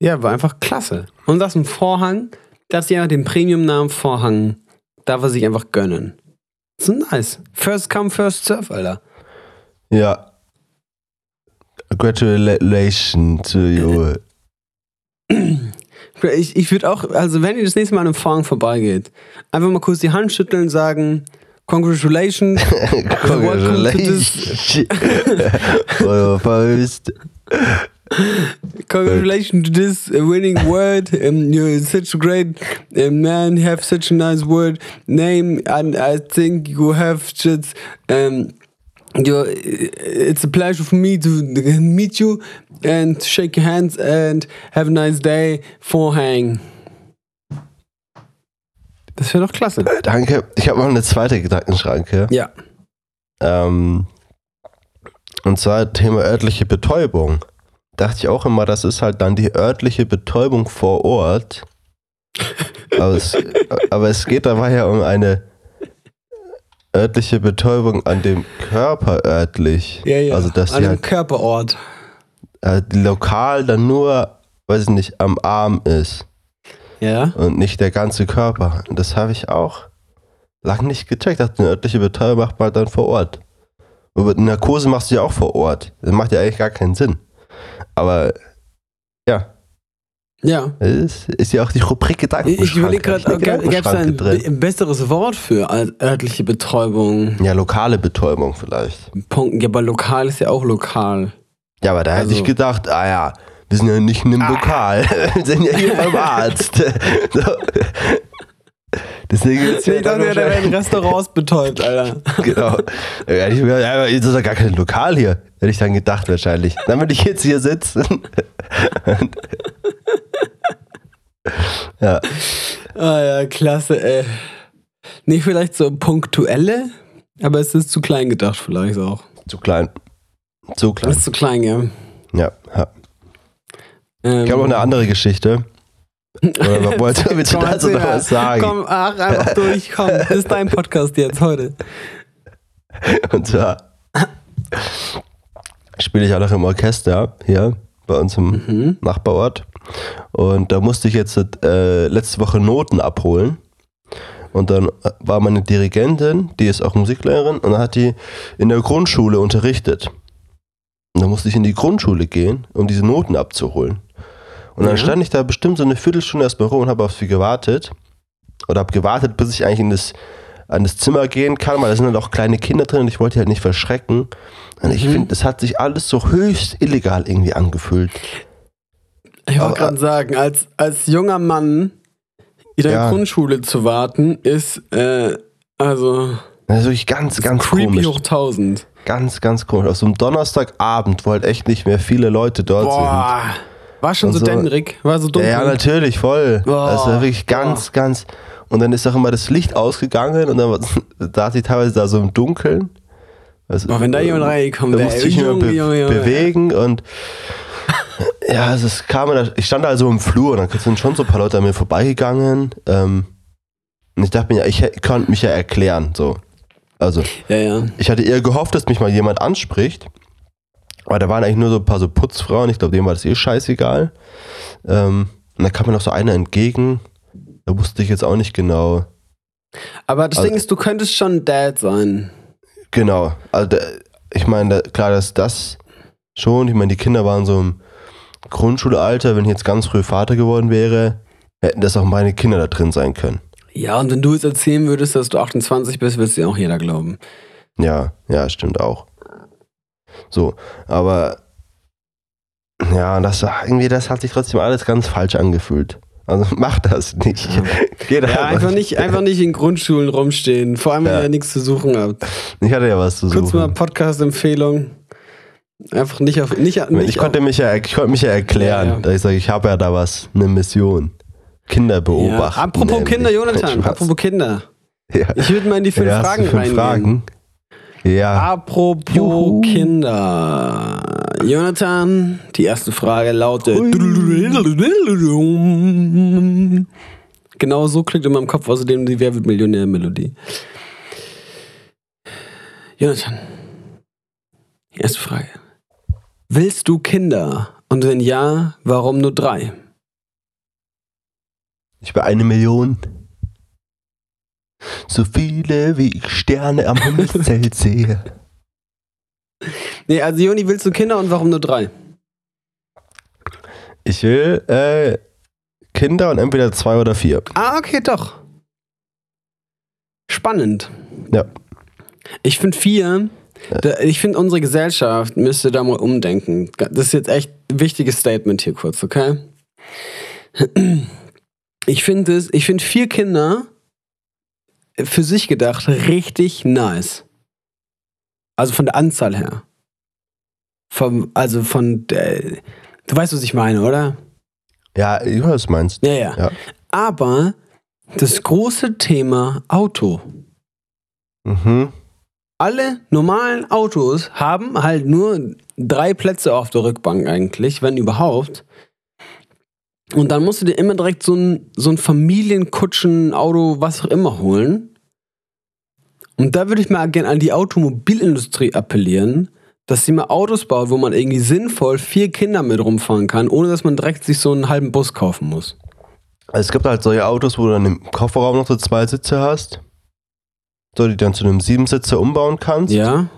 Ja, war einfach klasse. Und das im Vorhang, dass sie einfach den Premium-Namen Vorhang, darf er sich einfach gönnen. So nice. First come, first serve, Alter. Ja. Congratulations to you. Ich, ich würde auch, also wenn ihr das nächste Mal an einem Vorhang vorbeigeht, einfach mal kurz die Hand schütteln und sagen, Congratulations. Congratulations. Euer First. Congratulations to this uh, winning word. Um, you're such a great uh, man. You have such a nice word name, and I think you have just. Um, you're, it's a pleasure for me to meet you and shake your hands and have a nice day. Vorhang. Das wäre doch klasse. Danke. Ich habe noch eine zweite Gedankenschranke. Ja. Ähm, und zwar Thema örtliche Betäubung. Dachte ich auch immer, das ist halt dann die örtliche Betäubung vor Ort. Aber es, aber es geht dabei ja um eine örtliche Betäubung an dem Körper örtlich. Ja, ja. Also dass an einem halt Körperort. äh, lokal dann nur, weiß ich nicht, am Arm ist Ja. und nicht der ganze Körper. Und das habe ich auch lange nicht gecheckt. Dachte, eine örtliche Betäubung macht man dann vor Ort. Aber Narkose machst du ja auch vor Ort. Das macht ja eigentlich gar keinen Sinn. Aber ja, Ja. ist, ist ja auch die Rubrik Gedankenschranke. Ich überlege gerade, gäbe es ein, drin. besseres Wort für örtliche Betäubung? Ja, lokale Betäubung vielleicht. Punkt. Ja, aber lokal ist ja auch lokal. Ja, aber da hätte Also- ich gedacht, ah ja, wir sind ja nicht in einem Lokal. wir sind ja hier beim Arzt. so. Deswegen ist Ich dachte, der wäre in Restaurants betäubt, Alter. Genau. Hätte ich ja, das ist ja gar kein Lokal hier. Hätte ich dann gedacht wahrscheinlich. Dann würde ich jetzt hier sitzen. ja. Ah ja, klasse, ey. Nicht vielleicht so punktuelle, aber es ist zu klein gedacht vielleicht auch. Zu klein. Zu Das klein. ist zu klein, ja. Ja, ja. Ähm, Ich habe noch eine andere Geschichte. Oder wollt ihr willst du Komm, dazu noch was sagen? Komm, ach, einfach durch, komm. Das ist dein Podcast jetzt heute. Und zwar spiele ich auch noch im Orchester hier bei uns im Mhm. Nachbarort. Und da musste ich jetzt äh, letzte Woche Noten abholen. Und dann äh, war meine Dirigentin, die ist auch Musiklehrerin, und dann hat die in der Grundschule unterrichtet. Und dann musste ich in die Grundschule gehen, um diese Noten abzuholen. Und dann Ja. stand ich da bestimmt so eine Viertelstunde erstmal rum und habe auf sie gewartet. Oder habe gewartet, bis ich eigentlich in das, an das Zimmer gehen kann, weil da sind halt auch kleine Kinder drin und ich wollte die halt nicht verschrecken. Und ich Mhm. finde, das hat sich alles so höchst illegal irgendwie angefühlt. Ich wollte gerade sagen, als, als junger Mann in der Ja. Grundschule zu warten, ist, äh, Also, Das ist wirklich ganz, ganz creepy komisch. hoch 1000. Ganz, ganz komisch. Auf so einem Donnerstagabend, wo halt echt nicht mehr viele Leute dort Boah. War schon so so- dämmerig, war so dunkel. Ja, natürlich, voll. Boah, das war wirklich ganz, ganz. Und dann ist auch immer das Licht ausgegangen und dann da ich teilweise da so im Dunkeln. Also, Boah, wenn da jemand reinkommt, da der musste ich mich immer be Junge, Junge. bewegen und ja, also es kam, da- ich stand also im Flur und dann sind schon so ein paar Leute an mir vorbeigegangen. Ähm, und ich dachte mir, ja, ich konnte mich ja erklären, so. Also, Ja, ja. ich hatte eher gehofft, dass mich mal jemand anspricht. Aber da waren eigentlich nur so ein paar so Putzfrauen. Ich glaube, denen war das eh scheißegal. Ähm, und dann kam mir noch so einer entgegen. Da wusste ich jetzt auch nicht genau. Aber das Also- Ding ist, du könntest schon Dad sein. Genau. Also, da, ich meine, da, klar, dass das schon. Ich meine, die Kinder waren so im Grundschulalter. Wenn ich jetzt ganz früh Vater geworden wäre, hätten das auch meine Kinder da drin sein können. Ja, und wenn du jetzt erzählen würdest, dass du 28 bist, wird es dir auch jeder glauben. Ja, ja, stimmt auch. So, aber ja, das irgendwie, das hat sich trotzdem alles ganz falsch angefühlt. Also mach das nicht. Geht Ja, einfach nicht, einfach nicht in Grundschulen rumstehen. Vor allem, wenn Ja. ihr nichts zu suchen habt. Ich hatte ja was zu Kurz mal suchen. Podcast-Empfehlung. Einfach nicht auf. Nicht, nicht Ich konnte mich ja, ich konnte mich ja erklären, Ja, ja. dass ich sage, ich habe ja da was, eine Mission. Kinder beobachten. Apropos nämlich. Kinder, Jonathan. Apropos Kinder. Ich würde mal in die fünf Fragen fünf reingehen. Fragen. Ja. Apropos Juhu. Kinder. Jonathan, die erste Frage lautet. Genau so klingt in meinem Kopf außerdem die Wer wird Millionär-Melodie. Jonathan, die erste Frage. Willst du Kinder? Und wenn ja, warum nur drei? Ich will eine Million. So viele wie ich Sterne am Himmelszelt sehe. Nee, also Joni, willst du Kinder und warum nur drei? Ich will äh, Kinder und entweder zwei oder vier. Ah, okay, doch. Spannend. Ja. Ich finde vier, da, ich finde unsere Gesellschaft müsste da mal umdenken. Das ist jetzt echt ein wichtiges Statement hier kurz, okay? Ich finde es, ich finde vier Kinder für sich gedacht richtig nice. Also von der Anzahl her. Vom, also von der, du weißt, was ich meine, oder? Ja, ich weiß, was du meinst. Ja, ja. Ja. Aber das große Thema Auto. Mhm. Alle normalen Autos haben halt nur drei Plätze auf der Rückbank eigentlich, wenn überhaupt. Und dann musst du dir immer direkt so ein, so ein Familienkutschen-Auto, was auch immer holen. Und da würde ich mal gerne an die Automobilindustrie appellieren, dass sie mal Autos baut, wo man irgendwie sinnvoll vier Kinder mit rumfahren kann, ohne dass man direkt sich so einen halben Bus kaufen muss. Also es gibt halt solche Autos, wo du dann im Kofferraum noch so zwei Sitze hast. So, die dann zu einem Siebensitzer umbauen kannst. Ja?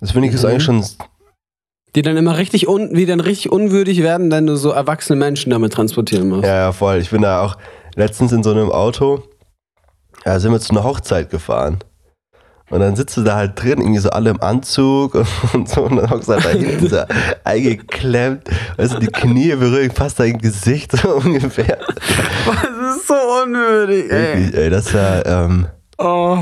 Das finde ich ist Mhm. eigentlich schon. Die dann immer richtig, un die dann richtig unwürdig werden, wenn du so erwachsene Menschen damit transportieren musst. Ja, ja, voll. Ich bin da auch letztens in so einem Auto. Ja, sind wir zu einer Hochzeit gefahren. Und dann sitzt du da halt drin, irgendwie so alle im Anzug und so, und dann hockst du halt da hinten so eingeklemmt. Weißt du, die Knie berühren fast dein Gesicht so ungefähr. Das ist so unwürdig, Wirklich, ey, das war, ähm, Oh.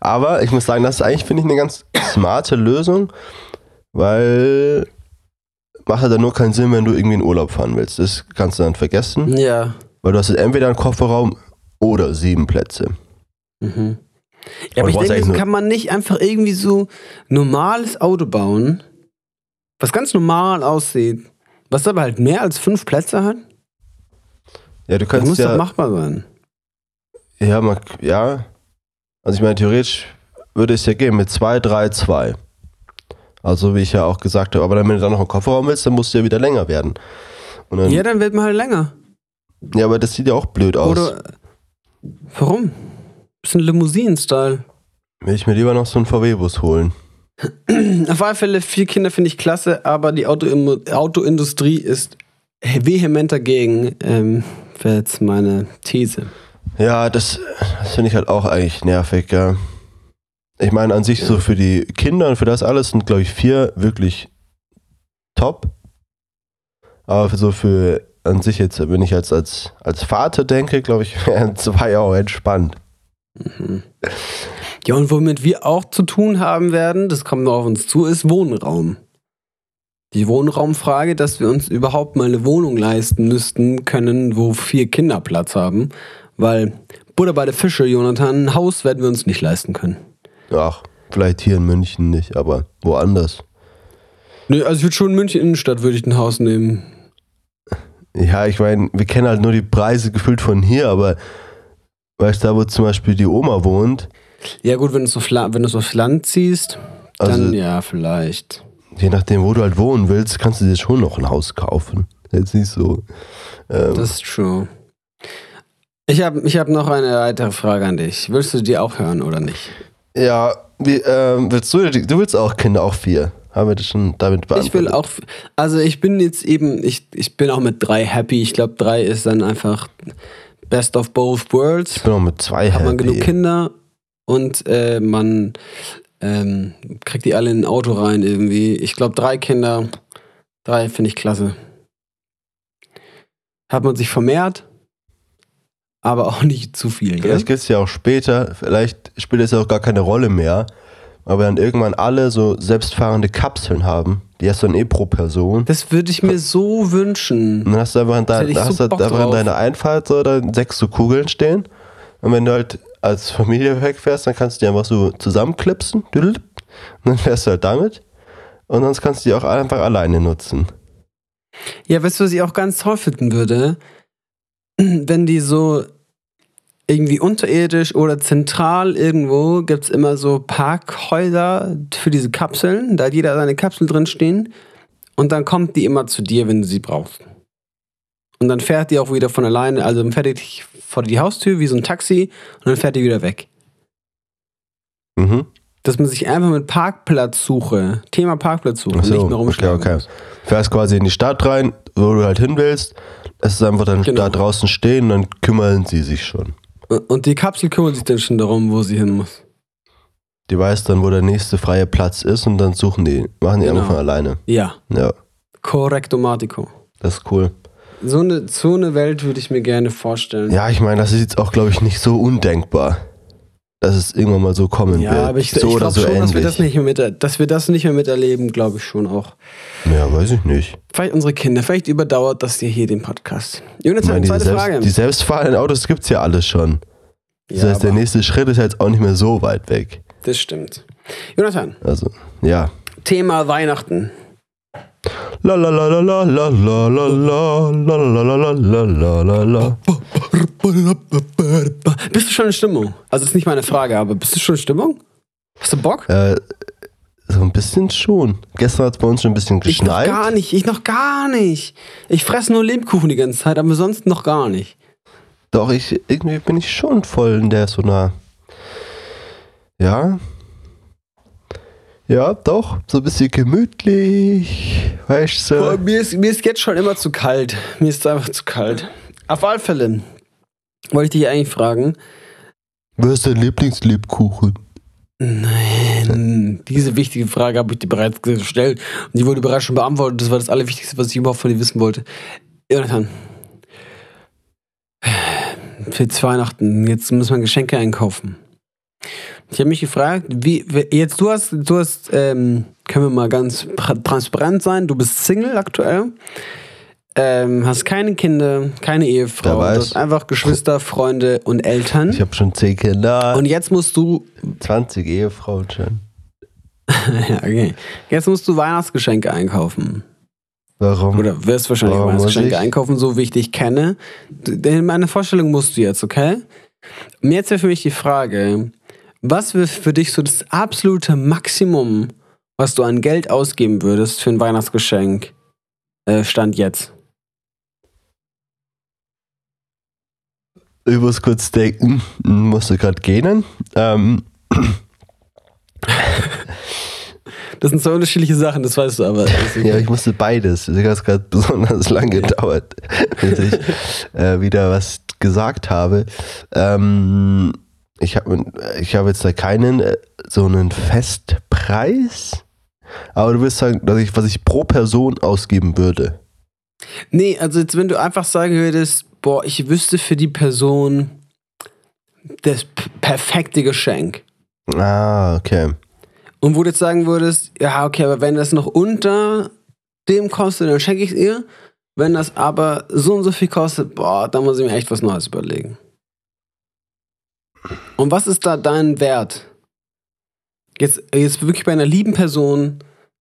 Aber ich muss sagen, das ist eigentlich, finde ich, eine ganz smarte Lösung, weil macht halt dann nur keinen Sinn, wenn du irgendwie in Urlaub fahren willst. Das kannst du dann vergessen, Ja. weil du hast jetzt entweder einen Kofferraum oder sieben Plätze. Mhm. Ja, aber ich denke, kann man nicht einfach irgendwie so normales Auto bauen, was ganz normal aussieht, was aber halt mehr als fünf Plätze hat? Ja, du Das kannst muss doch ja, machbar sein. ja, man, ja, also ich meine, theoretisch würde es ja gehen mit 2, 3, 2. Also wie ich ja auch gesagt habe, aber dann, wenn du dann noch einen Kofferraum willst, dann musst du ja wieder länger werden. Und dann, Ja, ja, dann wird man halt länger. aber das sieht ja auch blöd aus. Oder. Warum? Bisschen Limousinen-Style. Will ich mir lieber noch so einen VW-Bus holen. Auf alle Fälle, vier Kinder finde ich klasse, aber die Auto Autoindustrie ist vehement dagegen. Ähm, wäre jetzt meine These. Ja, das, das finde ich halt auch eigentlich nervig, ja. Ich meine, an sich so für die Kinder und für das alles sind, glaube ich, vier wirklich top. Aber so für an sich jetzt, wenn ich jetzt als, als Vater denke, glaube ich, wären zwei auch entspannt. Mhm. Ja, und womit wir auch zu tun haben werden, das kommt noch auf uns zu, ist Wohnraum. Die Wohnraumfrage, dass wir uns überhaupt mal eine Wohnung leisten müssten können, wo vier Kinder Platz haben. Weil Butter bei der Fische, Jonathan, ein Haus werden wir uns nicht leisten können. Ach, vielleicht hier in München nicht, aber woanders. Nee, also ich würde schon in München Innenstadt würde ich ein Haus nehmen. Ja, ich meine, wir kennen halt nur die Preise gefühlt von hier, aber weißt du, da wo zum Beispiel die Oma wohnt, Ja gut, wenn du La- wenn du aufs Land ziehst, dann Also- ja, vielleicht. je nachdem, wo du halt wohnen willst, kannst du dir schon noch ein Haus kaufen. Jetzt nicht so. Ähm, Das ist true. Ich habe ich hab noch eine weitere Frage an dich. Willst du die auch hören oder nicht? Ja, wie, ähm, willst du, du willst auch Kinder, auch vier. Haben wir das schon damit beantwortet? Ich will auch, also ich bin jetzt eben, ich, ich bin auch mit drei happy. Ich glaube, drei ist dann einfach best of both worlds. Ich bin auch mit zwei Hat man happy. genug Kinder und äh, man ähm, kriegt die alle in ein Auto rein irgendwie. Ich glaube, drei Kinder, drei finde ich klasse. Hat man sich vermehrt, aber auch nicht zu viel. Vielleicht gibt es ja auch später, vielleicht spielt es ja auch gar keine Rolle mehr, aber dann irgendwann alle so selbstfahrende Kapseln haben. Die hast du dann eh pro Person. Das würde ich mir so wünschen. Und dann hast du einfach in, dein, so hast du Bock einfach in deiner Einfahrt so dann sechs so Kugeln stehen. Und wenn du halt als Familie wegfährst, dann kannst du die einfach so zusammenklipsen. Und dann fährst du halt damit. Und sonst kannst du die auch einfach alleine nutzen. Ja, weißt du, was ich auch ganz toll finden würde? Wenn die so irgendwie unterirdisch oder zentral irgendwo gibt es immer so Parkhäuser für diese Kapseln. Da hat jeder seine Kapsel drin stehen. Und dann kommt die immer zu dir, wenn du sie brauchst. Und dann fährt die auch wieder von alleine, also dann fährt die dich vor die Haustür wie so ein Taxi und dann fährt die wieder weg. Mhm. Dass man sich einfach mit Parkplatzsuche, Thema Parkplatzsuche, so, nicht mehr rumschlagen okay, okay. Fährst quasi in die Stadt rein, wo du halt hin willst. Es ist einfach dann Genau. da draußen stehen, dann kümmern sie sich schon. Und die Kapsel kümmert sich dann schon darum, wo sie hin muss. Die weiß dann, wo der nächste freie Platz ist und dann suchen die, machen die Genau. einfach von alleine. Ja, Ja, korrektomatico. das ist cool. So eine, so eine Welt würde ich mir gerne vorstellen. Ja, ich meine, das ist jetzt auch, glaube ich, nicht so undenkbar, dass es irgendwann mal so kommen Ja, wird. aber ich, so ich glaube so schon, dass wir, das nicht mehr mit, dass wir das nicht mehr miterleben, glaube ich schon auch. Ja, weiß ich nicht. Vielleicht unsere Kinder, vielleicht überdauert das dir hier den Podcast. Jonathan, meine, zweite Frage. selbst, die selbstfahrenden Autos gibt es ja alles schon. Das ja, heißt, der nächste Schritt ist jetzt auch nicht mehr so weit weg. das stimmt. Jonathan, Also, ja. Thema Weihnachten. La la la la la la la la la la la la la la la la. Bist du schon in Stimmung? Also, ist nicht meine Frage, aber bist du schon in Stimmung? Hast du Bock? Äh, so ein bisschen schon. Gestern hat es bei uns schon ein bisschen Ich noch geschneit. gar nicht, ich noch gar nicht. Ich fresse nur Lebkuchen die ganze Zeit, aber sonst noch gar nicht. Doch, ich, irgendwie bin ich schon voll in der so einer. Ja. Ja, doch. So ein bisschen gemütlich. Weißt Boah, du? mir, ist, mir ist jetzt schon immer zu kalt. Mir ist einfach zu kalt. Auf alle Fälle wollte ich dich eigentlich fragen. Was ist dein Lieblingslebkuchen? Nein, diese wichtige Frage habe ich dir bereits gestellt und die wurde bereits schon beantwortet. Das war das Allerwichtigste, was ich überhaupt von dir wissen wollte. Jonathan, für Weihnachten, jetzt muss man Geschenke einkaufen. Ich habe mich gefragt, wie, jetzt du hast, du hast, ähm, können wir mal ganz transparent sein, du bist Single aktuell, ähm, hast keine Kinder, keine Ehefrau, du hast einfach Geschwister, Freunde und Eltern. Ich habe schon 10 Kinder, Und jetzt musst du 20 Ehefrauen schon. Ja, okay. Jetzt musst du Weihnachtsgeschenke einkaufen. Warum? Oder wirst wahrscheinlich Warum Weihnachtsgeschenke einkaufen, so wie ich dich kenne. In meine Vorstellung musst du jetzt, okay? Und jetzt wäre für mich die Frage, was wäre für dich so das absolute Maximum, was du an Geld ausgeben würdest für ein Weihnachtsgeschenk, äh, Stand jetzt? Ich muss kurz denken, musste gerade gehen. Ähm, Das sind zwei unterschiedliche Sachen, das weißt du aber. ja, ich musste beides. Es hat gerade besonders lang gedauert, bis ich äh, wieder was gesagt habe. Ähm, ich habe ich hab jetzt da keinen äh, so einen Festpreis. Aber du willst sagen, dass ich, was ich pro Person ausgeben würde. Nee, also jetzt, wenn du einfach sagen würdest, boah, ich wüsste für die Person das perfekte Geschenk. Ah, okay. Und wo du jetzt sagen würdest, ja, okay, aber wenn das noch unter dem kostet, dann schenke ich es ihr. Wenn das aber so und so viel kostet, boah, dann muss ich mir echt was Neues überlegen. Und was ist da dein Wert? Jetzt, jetzt wirklich bei einer lieben Person,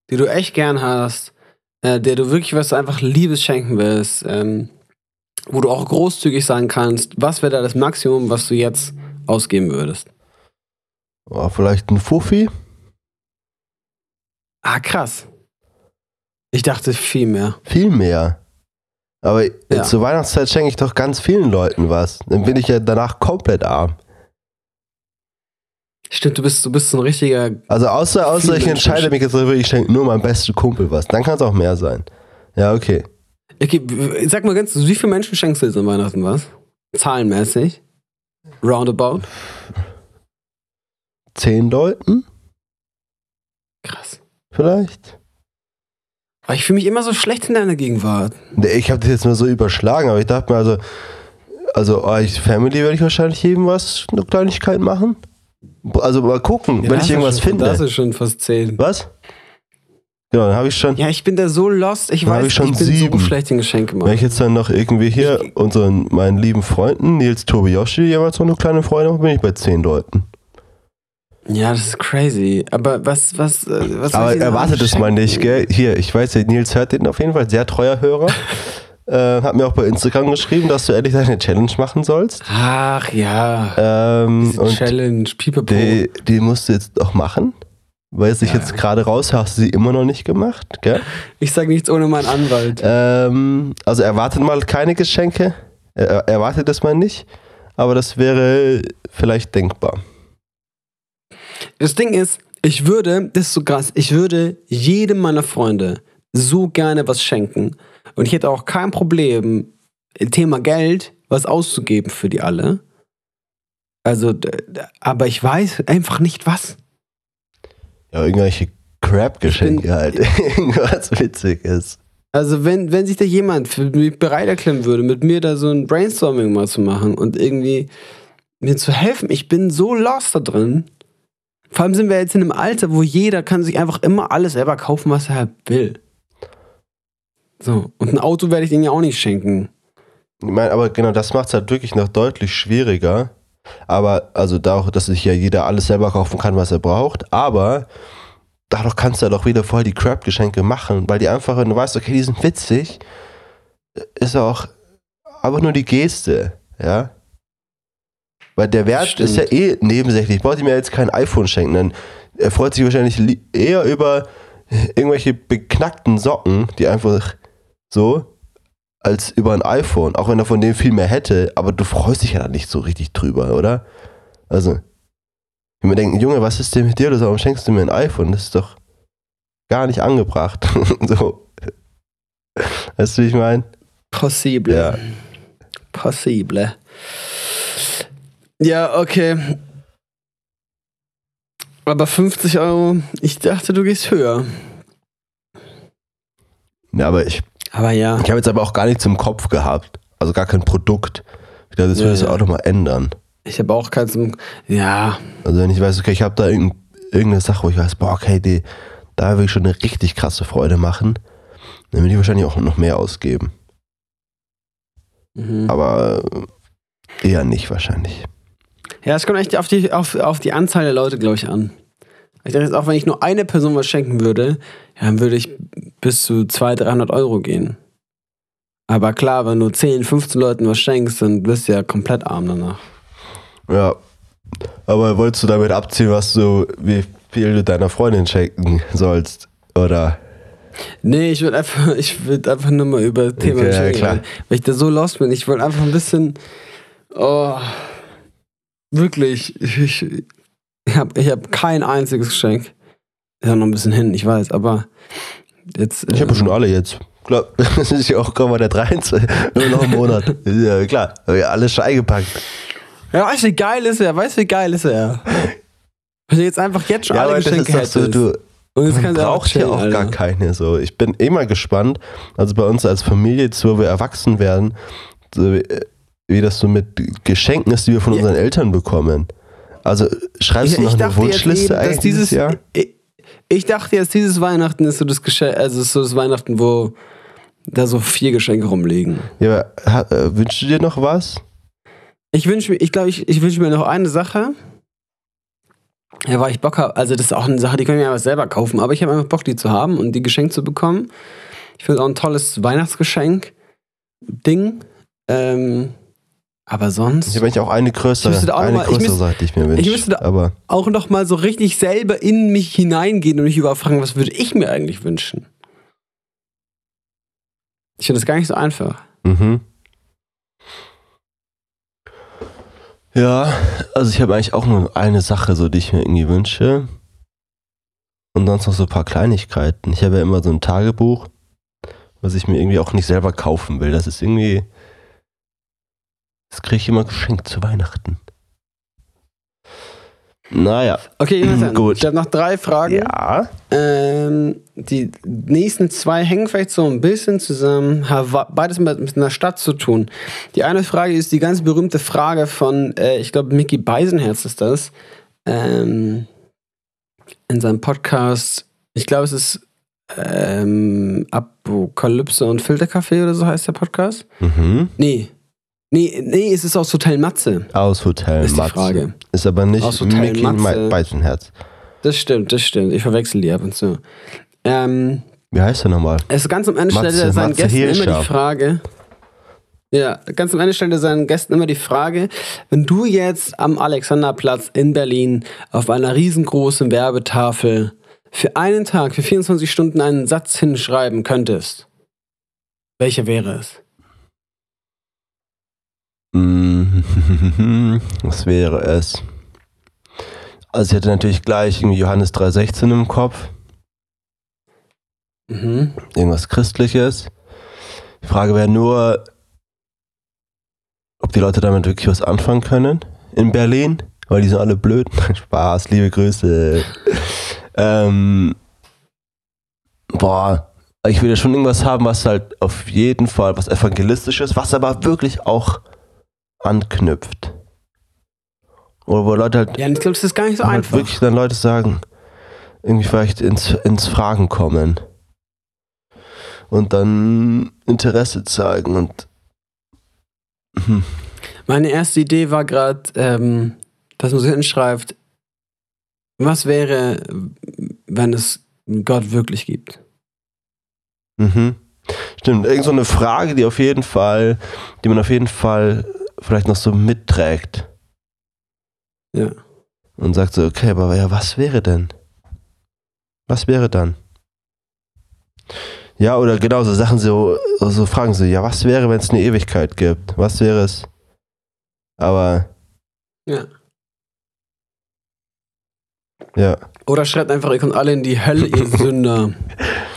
die du echt gern hast, äh, der du wirklich was einfach Liebes schenken willst, ähm, wo du auch großzügig sein kannst, was wäre da das Maximum, was du jetzt ausgeben würdest? Oh, vielleicht ein Fuffi? Ah, krass. Ich dachte viel mehr. Viel mehr. Aber Ja. zur Weihnachtszeit schenke ich doch ganz vielen Leuten was. Dann bin ich ja danach komplett arm. Stimmt, du bist, du bist so ein richtiger. Also außer, außer ich entscheide mich jetzt dafür, ich schenke nur meinem besten Kumpel was. Dann kann es auch mehr sein. Ja, okay. Okay, sag mal ganz, wie viele Menschen schenkst du jetzt an Weihnachten was? Zahlenmäßig? Roundabout? Zehn Leuten Krass. vielleicht? Aber ich fühle mich immer so schlecht in deiner Gegenwart. Ich habe das jetzt nur so überschlagen, aber ich dachte mir also, also euch Family werde ich wahrscheinlich jedem was, eine Kleinigkeit machen. Also mal gucken, Ja, wenn ich irgendwas schon, finde. Das ist schon fast zehn. Was? Genau, dann habe ich schon. Ja, ich bin da so lost. Ich weiß, ich schon ich bin sieben. so schlecht in Geschenke Wenn machen. ich jetzt dann noch irgendwie hier unseren, meinen lieben Freunden, Nils, Tobi, Yoshi, jeweils noch eine kleine mache, bin ich bei zehn Leuten. Ja, das ist crazy. Aber was, was, äh, was Aber erwartet es mal nicht, gell? Hier, ich weiß, Nils hört den auf jeden Fall, sehr treuer Hörer. äh, hat mir auch bei Instagram geschrieben, dass du endlich deine Challenge machen sollst. Ach ja. Ähm, Diese Challenge, Pipapo. die, die musst du jetzt auch machen. Weil ich Ja, jetzt gerade raus hast du sie immer noch nicht gemacht, gell? Ich sag nichts ohne meinen Anwalt. Ähm, also erwartet mal keine Geschenke. Er, erwartet es mal nicht. Aber das wäre vielleicht denkbar. Das Ding ist, ich würde, das ist so krass, ich würde jedem meiner Freunde so gerne was schenken. Und ich hätte auch kein Problem, im Thema Geld was auszugeben für die alle. Also, aber ich weiß einfach nicht was. Ja, irgendwelche Crap-Geschenke halt. Irgendwas Witziges. Also, wenn, wenn sich da jemand für mich bereit erklären würde, mit mir da so ein Brainstorming mal zu machen und irgendwie mir zu helfen, ich bin so lost da drin. Vor allem sind wir jetzt in einem Alter, wo jeder kann sich einfach immer alles selber kaufen, was er will. So, und ein Auto werde ich denen ja auch nicht schenken. Ich meine, aber genau, das macht es halt wirklich noch deutlich schwieriger. Aber, also da auch, dass sich ja jeder alles selber kaufen kann, was er braucht. Aber dadurch kannst du ja doch wieder voll die Crap-Geschenke machen, weil die einfach, wenn du weißt, okay, die sind witzig, ist auch einfach nur die Geste, ja. Weil der Wert Stimmt. ist ja eh nebensächlich. Ich brauche ihm ja jetzt kein iPhone schenken, dann er freut sich wahrscheinlich li- eher über irgendwelche beknackten Socken, die einfach so, als über ein iPhone, auch wenn er von dem viel mehr hätte, aber du freust dich ja dann nicht so richtig drüber, oder? Also, wenn wir denken, Junge, was ist denn mit dir? los? Warum schenkst du mir ein iPhone? Das ist doch gar nicht angebracht. so. Weißt du, wie ich meine? Possible. Ja. Possible. Ja, okay. Aber 50 Euro, ich dachte, du gehst höher. Ja, aber ich, Aber ja. ich habe jetzt aber auch gar nichts im Kopf gehabt. Also gar kein Produkt. Ich dachte, das Ja, würde ja. auch nochmal ändern. Ich habe auch keins im. Ja. Also wenn ich weiß, okay, ich habe da irgendein, irgendeine Sache, wo ich weiß, boah, okay, die, da will ich schon eine richtig krasse Freude machen, dann würde ich wahrscheinlich auch noch mehr ausgeben. Mhm. Aber äh, eher nicht wahrscheinlich. Ja, es kommt echt auf die, auf, auf die Anzahl der Leute, glaube ich, an. Ich dachte jetzt auch, wenn ich nur eine Person was schenken würde, dann würde ich bis zu 200, 300 Euro gehen. Aber klar, wenn du 10, 15 Leuten was schenkst, dann wirst du ja komplett arm danach. Ja. Aber wolltest du damit abziehen, was du, wie viel du deiner Freundin schenken sollst? Oder? Nee, ich würde einfach, ich würde einfach nur mal über das Thema Okay, ja, klar. Weil, ich da so lost bin. Ich wollte einfach ein bisschen, oh, wirklich, ich, ich, ich habe ich hab kein einziges Geschenk. Ist ja noch ein bisschen hin, ich weiß, aber jetzt. Ich habe äh, schon alle jetzt. Klar, das ist ja auch kaum mal der 13. Nur noch einen Monat. Ja klar. Hab ja alles schon eingepackt. Ja, weißt du, wie geil ist er? Weißt du, wie geil ist er? Wenn du jetzt einfach jetzt schon Ja, alle Geschenke doch so, hättest. du, und jetzt Man braucht ja auch gar keine so. Ich bin immer gespannt, also bei uns als Familie, jetzt wo wir erwachsen werden, so, äh, wie das so mit Geschenken ist, die wir von Ja. unseren Eltern bekommen. Also schreibst du noch eine Wunschliste jetzt eben, eigentlich dieses dieses Jahr? Ich, ich dachte jetzt, dieses Weihnachten ist so das Geschenk, also ist so das Weihnachten, wo da so vier Geschenke rumliegen. Ja, aber, äh, wünschst du dir noch was? Ich wünsche mir, ich glaube, ich, ich wünsche mir noch eine Sache. Ja, weil ich Bock habe, also das ist auch eine Sache, die können wir ja selber kaufen, aber ich habe einfach Bock, die zu haben und die geschenkt zu bekommen. Ich finde auch ein tolles Weihnachtsgeschenk. Ding. Ähm, aber sonst Ich habe eigentlich auch eine größere, Ich auch eine mal- ich größere müsste- Seite, die ich mir wünsche. müsste da- aber auch noch mal so richtig selber in mich hineingehen und mich überfragen, was würde ich mir eigentlich wünschen? Ich finde das gar nicht so einfach. Mhm. Ja, also ich habe eigentlich auch nur eine Sache, so die ich mir irgendwie wünsche. Und sonst noch so ein paar Kleinigkeiten. Ich habe ja immer so ein Tagebuch, was ich mir irgendwie auch nicht selber kaufen will. Das ist irgendwie. Das kriege ich immer geschenkt zu Weihnachten. Naja. Okay, Jonathan, Gut. ich habe noch drei Fragen. Ja. Ähm, die nächsten zwei hängen vielleicht so ein bisschen zusammen, haben beides mit, mit einer Stadt zu tun. Die eine Frage ist die ganz berühmte Frage von, äh, ich glaube, Mickey Beisenherz ist das, ähm, in seinem Podcast, ich glaube, es ist ähm, Apokalypse und Filterkaffee oder so heißt der Podcast. Mhm. Nee. Nee, nee, es ist aus Hotel Matze. Aus Hotel Ist die Matze. Frage. Ist aber nicht Aus Hotel Mickey Matze. Beizenherz. Das stimmt, das stimmt. Ich verwechsel die ab und zu. Ähm, Wie heißt der nochmal? Es ist ganz am Ende stellt Matze- er seinen Matze Gästen immer Hilscher. die Frage. Ja, ganz am Ende stellt er seinen Gästen immer die Frage, wenn du jetzt am Alexanderplatz in Berlin auf einer riesengroßen Werbetafel für einen Tag, für 24 Stunden einen Satz hinschreiben könntest, welcher wäre es? Mm, Was wäre es? Also ich hätte natürlich gleich irgendwie Johannes 3,16 im Kopf. Mhm. Irgendwas Christliches. Die Frage wäre nur, ob die Leute damit wirklich was anfangen können in Berlin, weil die sind alle blöd. Spaß, liebe Grüße. ähm, boah, ich will ja schon irgendwas haben, was halt auf jeden Fall was evangelistisches, was aber wirklich auch anknüpft. Oder wo Leute halt Ja, ich glaube, das ist gar nicht so halt einfach. wirklich dann Leute sagen, irgendwie vielleicht ins, ins Fragen kommen. Und dann Interesse zeigen und hm, Meine erste Idee war gerade, ähm, dass man so hinschreibt, was wäre, wenn es Gott wirklich gibt? mhm. Stimmt, irgend so eine Frage, die auf jeden Fall, die man auf jeden Fall vielleicht noch so mitträgt. Ja. Und sagt so, okay, aber ja, was wäre denn? Was wäre dann? Ja, oder genau so Sachen so, so Fragen so, ja, was wäre, wenn es eine Ewigkeit gibt? Was wäre es? Aber, Ja. ja. Oder schreibt einfach, ihr kommt alle in die Hölle, ihr Sünder.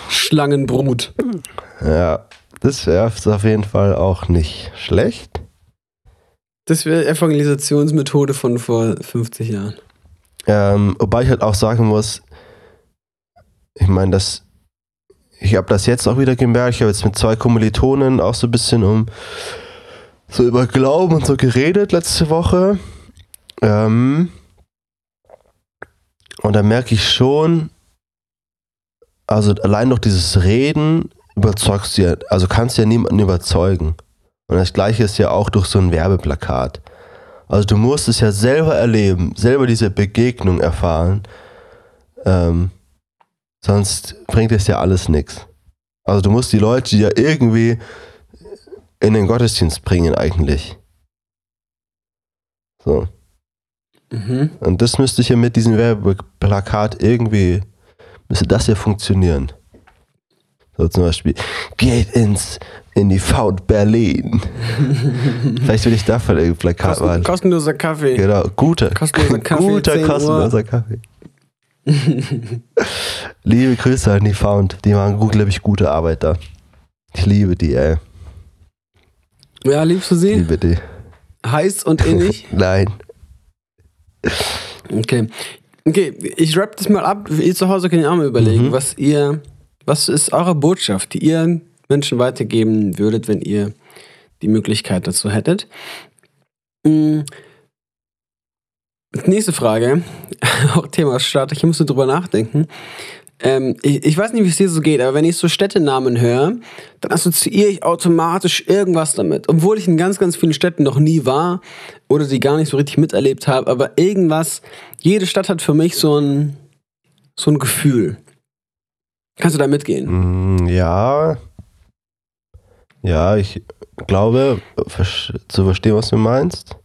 Schlangenbrut. Ja, das wäre auf jeden Fall auch nicht schlecht. Das wäre Evangelisationsmethode von vor 50 Jahren. Ähm, wobei ich halt auch sagen muss, ich meine, das, ich habe das jetzt auch wieder gemerkt. Ich habe jetzt mit zwei Kommilitonen auch so ein bisschen um so über Glauben und so geredet letzte Woche. Ähm, und da merke ich schon, also allein durch dieses Reden überzeugst du ja, also kannst du ja niemanden überzeugen. Und das gleiche ist ja auch durch so ein Werbeplakat. Also du musst es ja selber erleben, selber diese Begegnung erfahren. Ähm, sonst bringt es ja alles nichts. Also du musst die Leute ja irgendwie in den Gottesdienst bringen eigentlich. So. Mhm. Und das müsste ja mit diesem Werbeplakat irgendwie, müsste das ja funktionieren. So zum Beispiel, geht ins, in die Fout Berlin. Vielleicht will ich davon ein Plakat Kosten, machen. kostenloser Kaffee. Genau, guter, Kostenloser Kaffee, guter 10 Uhr. kostenloser Kaffee. Liebe Grüße an die Found, die machen, gut, glaube ich, gute Arbeit da. Ich liebe die, ey. Ja, liebst du sie? Liebe die. Heiß und innig? Nein. Okay. Okay, ich wrap das mal ab. Ihr zu Hause könnt ihr auch mal überlegen, Mhm. was ihr, was ist eure Botschaft, die ihr Menschen weitergeben würdet, wenn ihr die Möglichkeit dazu hättet. Mm. Nächste Frage, auch Thema Stadt. Ich musste drüber nachdenken. Ähm, ich, ich, weiß nicht, wie es dir so geht, aber wenn ich so Städtenamen höre, dann assoziiere ich automatisch irgendwas damit. Obwohl ich in ganz, ganz vielen Städten noch nie war oder sie gar nicht so richtig miterlebt habe, aber irgendwas, jede Stadt hat für mich so ein, so ein Gefühl. Kannst du da mitgehen? Mm, ja. Ja, ich glaube, zu verstehen, was du meinst.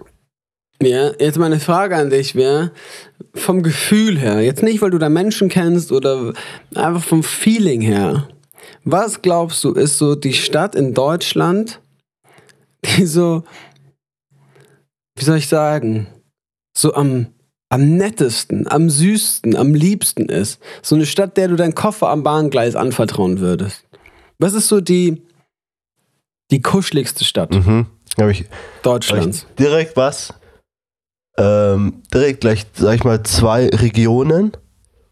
Ja, jetzt meine Frage an dich wäre, vom Gefühl her, jetzt nicht, weil du da Menschen kennst oder einfach vom Feeling her, was glaubst du, ist so die Stadt in Deutschland, die so, wie soll ich sagen, so am, am nettesten, am süßesten, am liebsten ist? So eine Stadt, der du deinen Koffer am Bahngleis anvertrauen würdest. Was ist so die, die kuscheligste Stadt mhm. ich, Deutschlands? Ich direkt was ähm, direkt gleich, sag ich mal, zwei Regionen,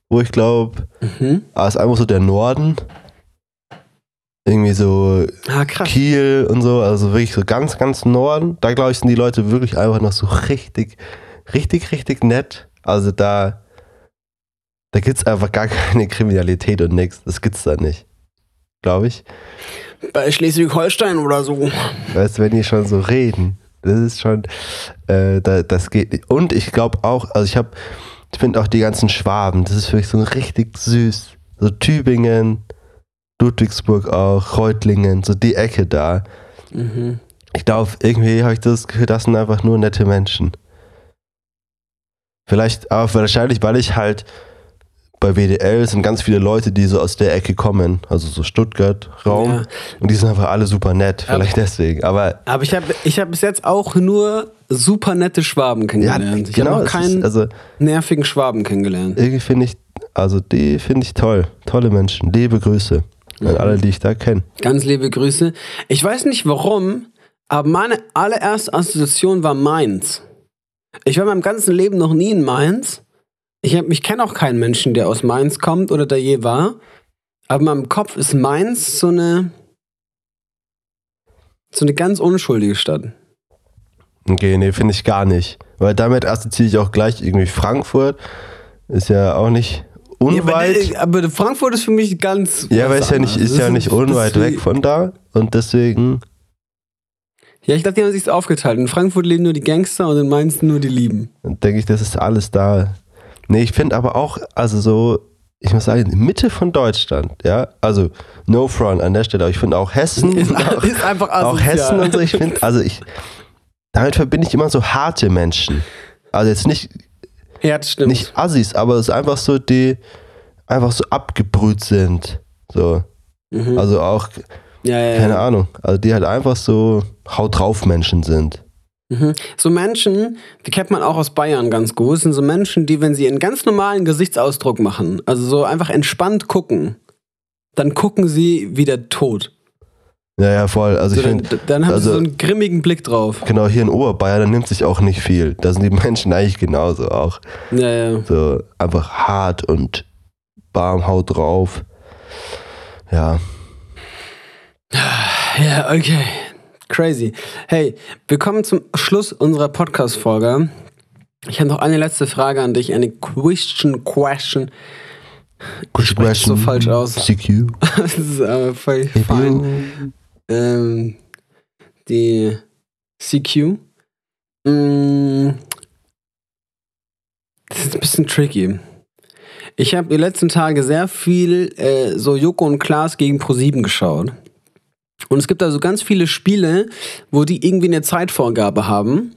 wo ich glaube, mhm. ah, ist einfach so der Norden. Irgendwie so ah, Kiel und so, also wirklich so ganz, ganz Norden. Da glaube ich, sind die Leute wirklich einfach noch so richtig, richtig, richtig nett. Also da, da gibt es einfach gar keine Kriminalität und nichts. Das gibt's da nicht. Glaube ich. Bei Schleswig-Holstein oder so. Weißt du, wenn die schon so reden. Das ist schon, äh, da, das geht nicht. Und ich glaube auch, also ich habe, ich finde auch die ganzen Schwaben, das ist wirklich so richtig süß. So Tübingen, Ludwigsburg auch, Reutlingen, so die Ecke da. Mhm. Ich glaube, irgendwie habe ich das Gefühl, das sind einfach nur nette Menschen. Vielleicht, aber wahrscheinlich, weil ich halt bei WDL sind ganz viele Leute, die so aus der Ecke kommen, also so Stuttgart-Raum. Ja. Und die sind einfach alle super nett, vielleicht aber, deswegen. Aber, aber ich habe ich hab bis jetzt auch nur super nette Schwaben kennengelernt. Ja, ich genau, habe noch keinen ist, also, nervigen Schwaben kennengelernt. Irgendwie finde ich, also die finde ich toll. Tolle Menschen. Liebe Grüße an mhm. alle, die ich da kenne. Ganz liebe Grüße. Ich weiß nicht warum, aber meine allererste Assoziation war Mainz. Ich war in meinem ganzen Leben noch nie in Mainz. Ich, ich kenne auch keinen Menschen, der aus Mainz kommt oder da je war. Aber in meinem Kopf ist Mainz so eine. so eine ganz unschuldige Stadt. Okay, nee, finde ich gar nicht. Weil damit assoziiere ich auch gleich irgendwie Frankfurt. Ist ja auch nicht unweit. Ja, aber, aber, Frankfurt ist für mich ganz. Ja, weil es ja nicht, ist ja nicht unweit weg von da. Und deswegen. Ja, ich dachte, die haben sich aufgeteilt. In Frankfurt leben nur die Gangster und in Mainz nur die Lieben. Dann denke ich, das ist alles da. Nee, ich finde aber auch, also so, ich muss sagen, Mitte von Deutschland, ja, also no front an der Stelle, aber ich finde auch Hessen, ist, auch, ist einfach auch Hessen und so, ich finde, also ich, damit verbinde ich immer so harte Menschen. Also jetzt nicht, ja, stimmt. nicht Assis, aber es ist einfach so, die einfach so abgebrüht sind, so. Mhm. Also auch, ja, ja, keine Ahnung, also die halt einfach so Haut drauf Menschen sind. Mhm. So Menschen, die kennt man auch aus Bayern ganz gut, sind so Menschen, die, wenn sie einen ganz normalen Gesichtsausdruck machen, also so einfach entspannt gucken, dann gucken sie wie der Tod. Ja, ja, voll. Also so, ich dann, find, dann haben also, sie so einen grimmigen Blick drauf. Genau, hier in Oberbayern, da nimmt sich auch nicht viel. Da sind die Menschen eigentlich genauso auch. Ja, ja. So einfach hart und warm, Haut drauf. Ja. Ja, okay. Crazy. Hey, wir kommen zum Schluss unserer Podcast-Folge. Ich habe noch eine letzte Frage an dich, eine Question Question. Ich spreche so falsch aus. CQ. das ist aber voll fein. Ähm, die CQ. Mm, das ist ein bisschen tricky. Ich habe die letzten Tage sehr viel äh, so Joko und Klaas gegen Pro7 geschaut. Und es gibt also ganz viele Spiele, wo die irgendwie eine Zeitvorgabe haben.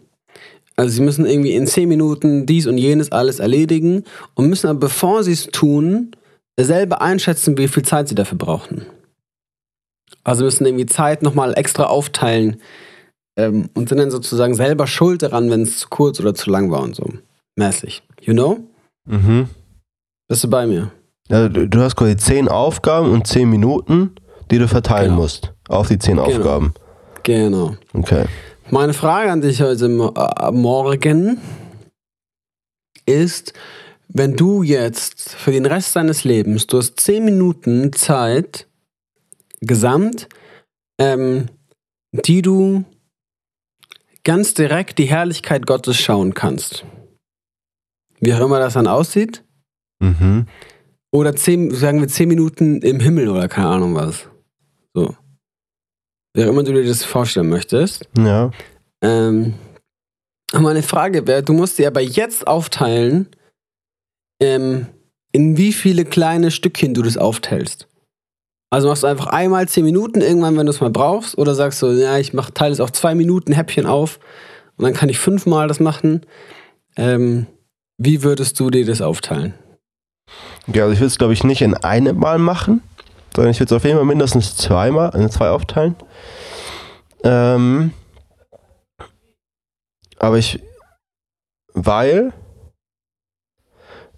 Also sie müssen irgendwie in 10 Minuten dies und jenes alles erledigen und müssen aber bevor sie es tun, selber einschätzen, wie viel Zeit sie dafür brauchen. Also müssen irgendwie Zeit nochmal extra aufteilen ähm, und sind dann sozusagen selber schuld daran, wenn es zu kurz oder zu lang war und so. Mäßig. You know? Mhm. Bist du bei mir? Ja, du hast quasi 10 Aufgaben und 10 Minuten, die du verteilen genau. musst. Auf die zehn genau. Aufgaben. Genau. Okay. Meine Frage an dich heute äh, Morgen ist, wenn du jetzt für den Rest deines Lebens, du hast zehn Minuten Zeit, gesamt, ähm, die du ganz direkt die Herrlichkeit Gottes schauen kannst. Wie auch immer das dann aussieht. Mhm. Oder zehn, sagen wir zehn Minuten im Himmel oder keine Ahnung was. So. Wie auch immer du dir das vorstellen möchtest. Ja. Ähm, meine Frage wäre, du musst dir aber jetzt aufteilen, ähm, in wie viele kleine Stückchen du das aufteilst. Also machst du einfach einmal zehn Minuten irgendwann, wenn du es mal brauchst, oder sagst du, ja, ich mach, teile es auf zwei Minuten Häppchen auf und dann kann ich fünfmal das machen. Ähm, wie würdest du dir das aufteilen? Ja, also ich würde es, glaube ich, nicht in einem Mal machen, sondern ich würde es auf jeden Fall mindestens zweimal, in zwei aufteilen. Ähm, aber ich, weil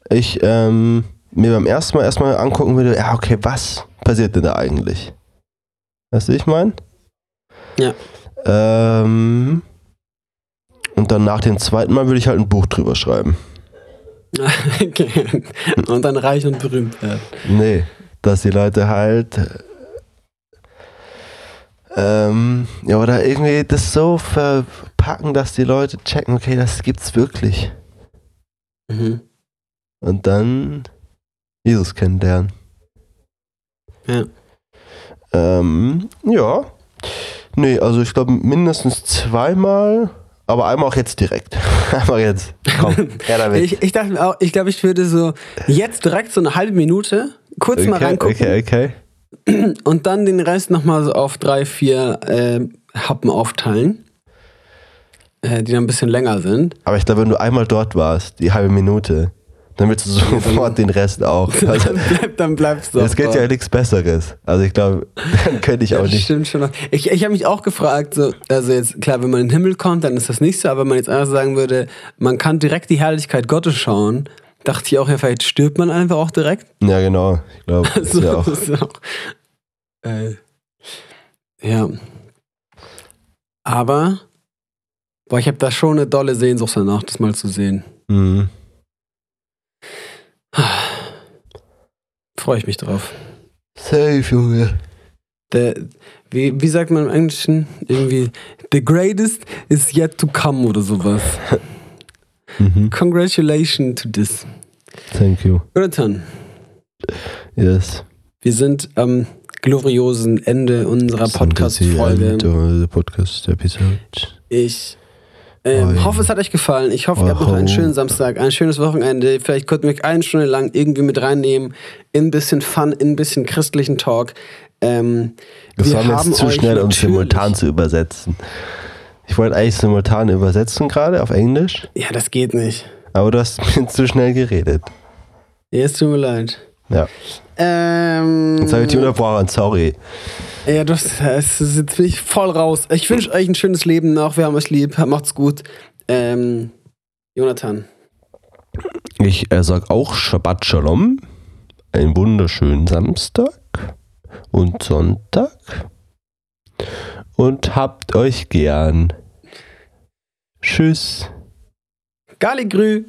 ich ähm, mir beim ersten Mal erstmal angucken würde, ja, okay, was passiert denn da eigentlich? Weißt du, ich meine? Ja. Ähm, und dann nach dem zweiten Mal würde ich halt ein Buch drüber schreiben. okay. Und dann reich und berühmt werden. Nee, dass die Leute halt ähm, ja, oder irgendwie das so verpacken, dass die Leute checken, okay, das gibt's wirklich. Mhm. Und dann Jesus kennenlernen. Ja. Ähm, ja. Nee, also ich glaube mindestens zweimal, aber einmal auch jetzt direkt. einmal jetzt. Komm, her damit. Ich, ich dachte mir auch, ich glaube, ich würde so jetzt direkt so eine halbe Minute kurz mal okay, reingucken okay, okay. und dann den Rest nochmal so auf drei, vier äh, Happen aufteilen, äh, die dann ein bisschen länger sind. Aber ich glaube, wenn du einmal dort warst, die halbe Minute, dann willst du sofort den Rest auch. Also, dann, bleib, dann bleibst du. es geht ja nichts Besseres. Also ich glaube, dann könnte ich auch Das nicht. stimmt schon. noch. Ich, ich habe mich auch gefragt, so, also jetzt, klar, wenn man in den Himmel kommt, dann ist das nicht so, aber wenn man jetzt einfach sagen würde, man kann direkt die Herrlichkeit Gottes schauen, dachte ich auch, ja, vielleicht stirbt man einfach auch direkt. Ja, genau. Ich glaube, das ist Also, ja auch. das ist auch äh, ja. Aber, boah, ich habe da schon eine dolle Sehnsucht danach, das mal zu sehen. Mhm. Freue ich mich drauf. Safe, Junge. Der, wie, wie sagt man im Englischen? Irgendwie, the greatest is yet to come oder sowas. Mhm. Congratulations to this. Thank you. Jonathan, Yes. wir sind am gloriosen Ende unserer Podcast-Folge. Podcast Podcast Episode. Ich ähm, hoffe, es hat euch gefallen. Ich hoffe, ihr habt noch einen schönen Samstag, ein schönes Wochenende. Vielleicht könnt ihr mich eine Stunde lang irgendwie mit reinnehmen. In ein bisschen Fun, in ein bisschen christlichen Talk. Ähm, Das wir war mir haben jetzt zu schnell, um simultan zu übersetzen. Ich wollte eigentlich simultan übersetzen gerade auf Englisch, Ja, das geht nicht. aber du hast mir zu schnell geredet. Ja, es tut mir leid. Ja. Ähm, Jetzt habe ich dich unterbrochen, sorry. ja, das, das ist, jetzt bin ich voll raus. Ich wünsche euch ein schönes Leben noch. Wir haben euch lieb. Macht's gut. Ähm, Jonathan. Ich äh, sag auch Shabbat Shalom. Einen wunderschönen Samstag und Sonntag. Und habt euch gern. Tschüss. Galigrü.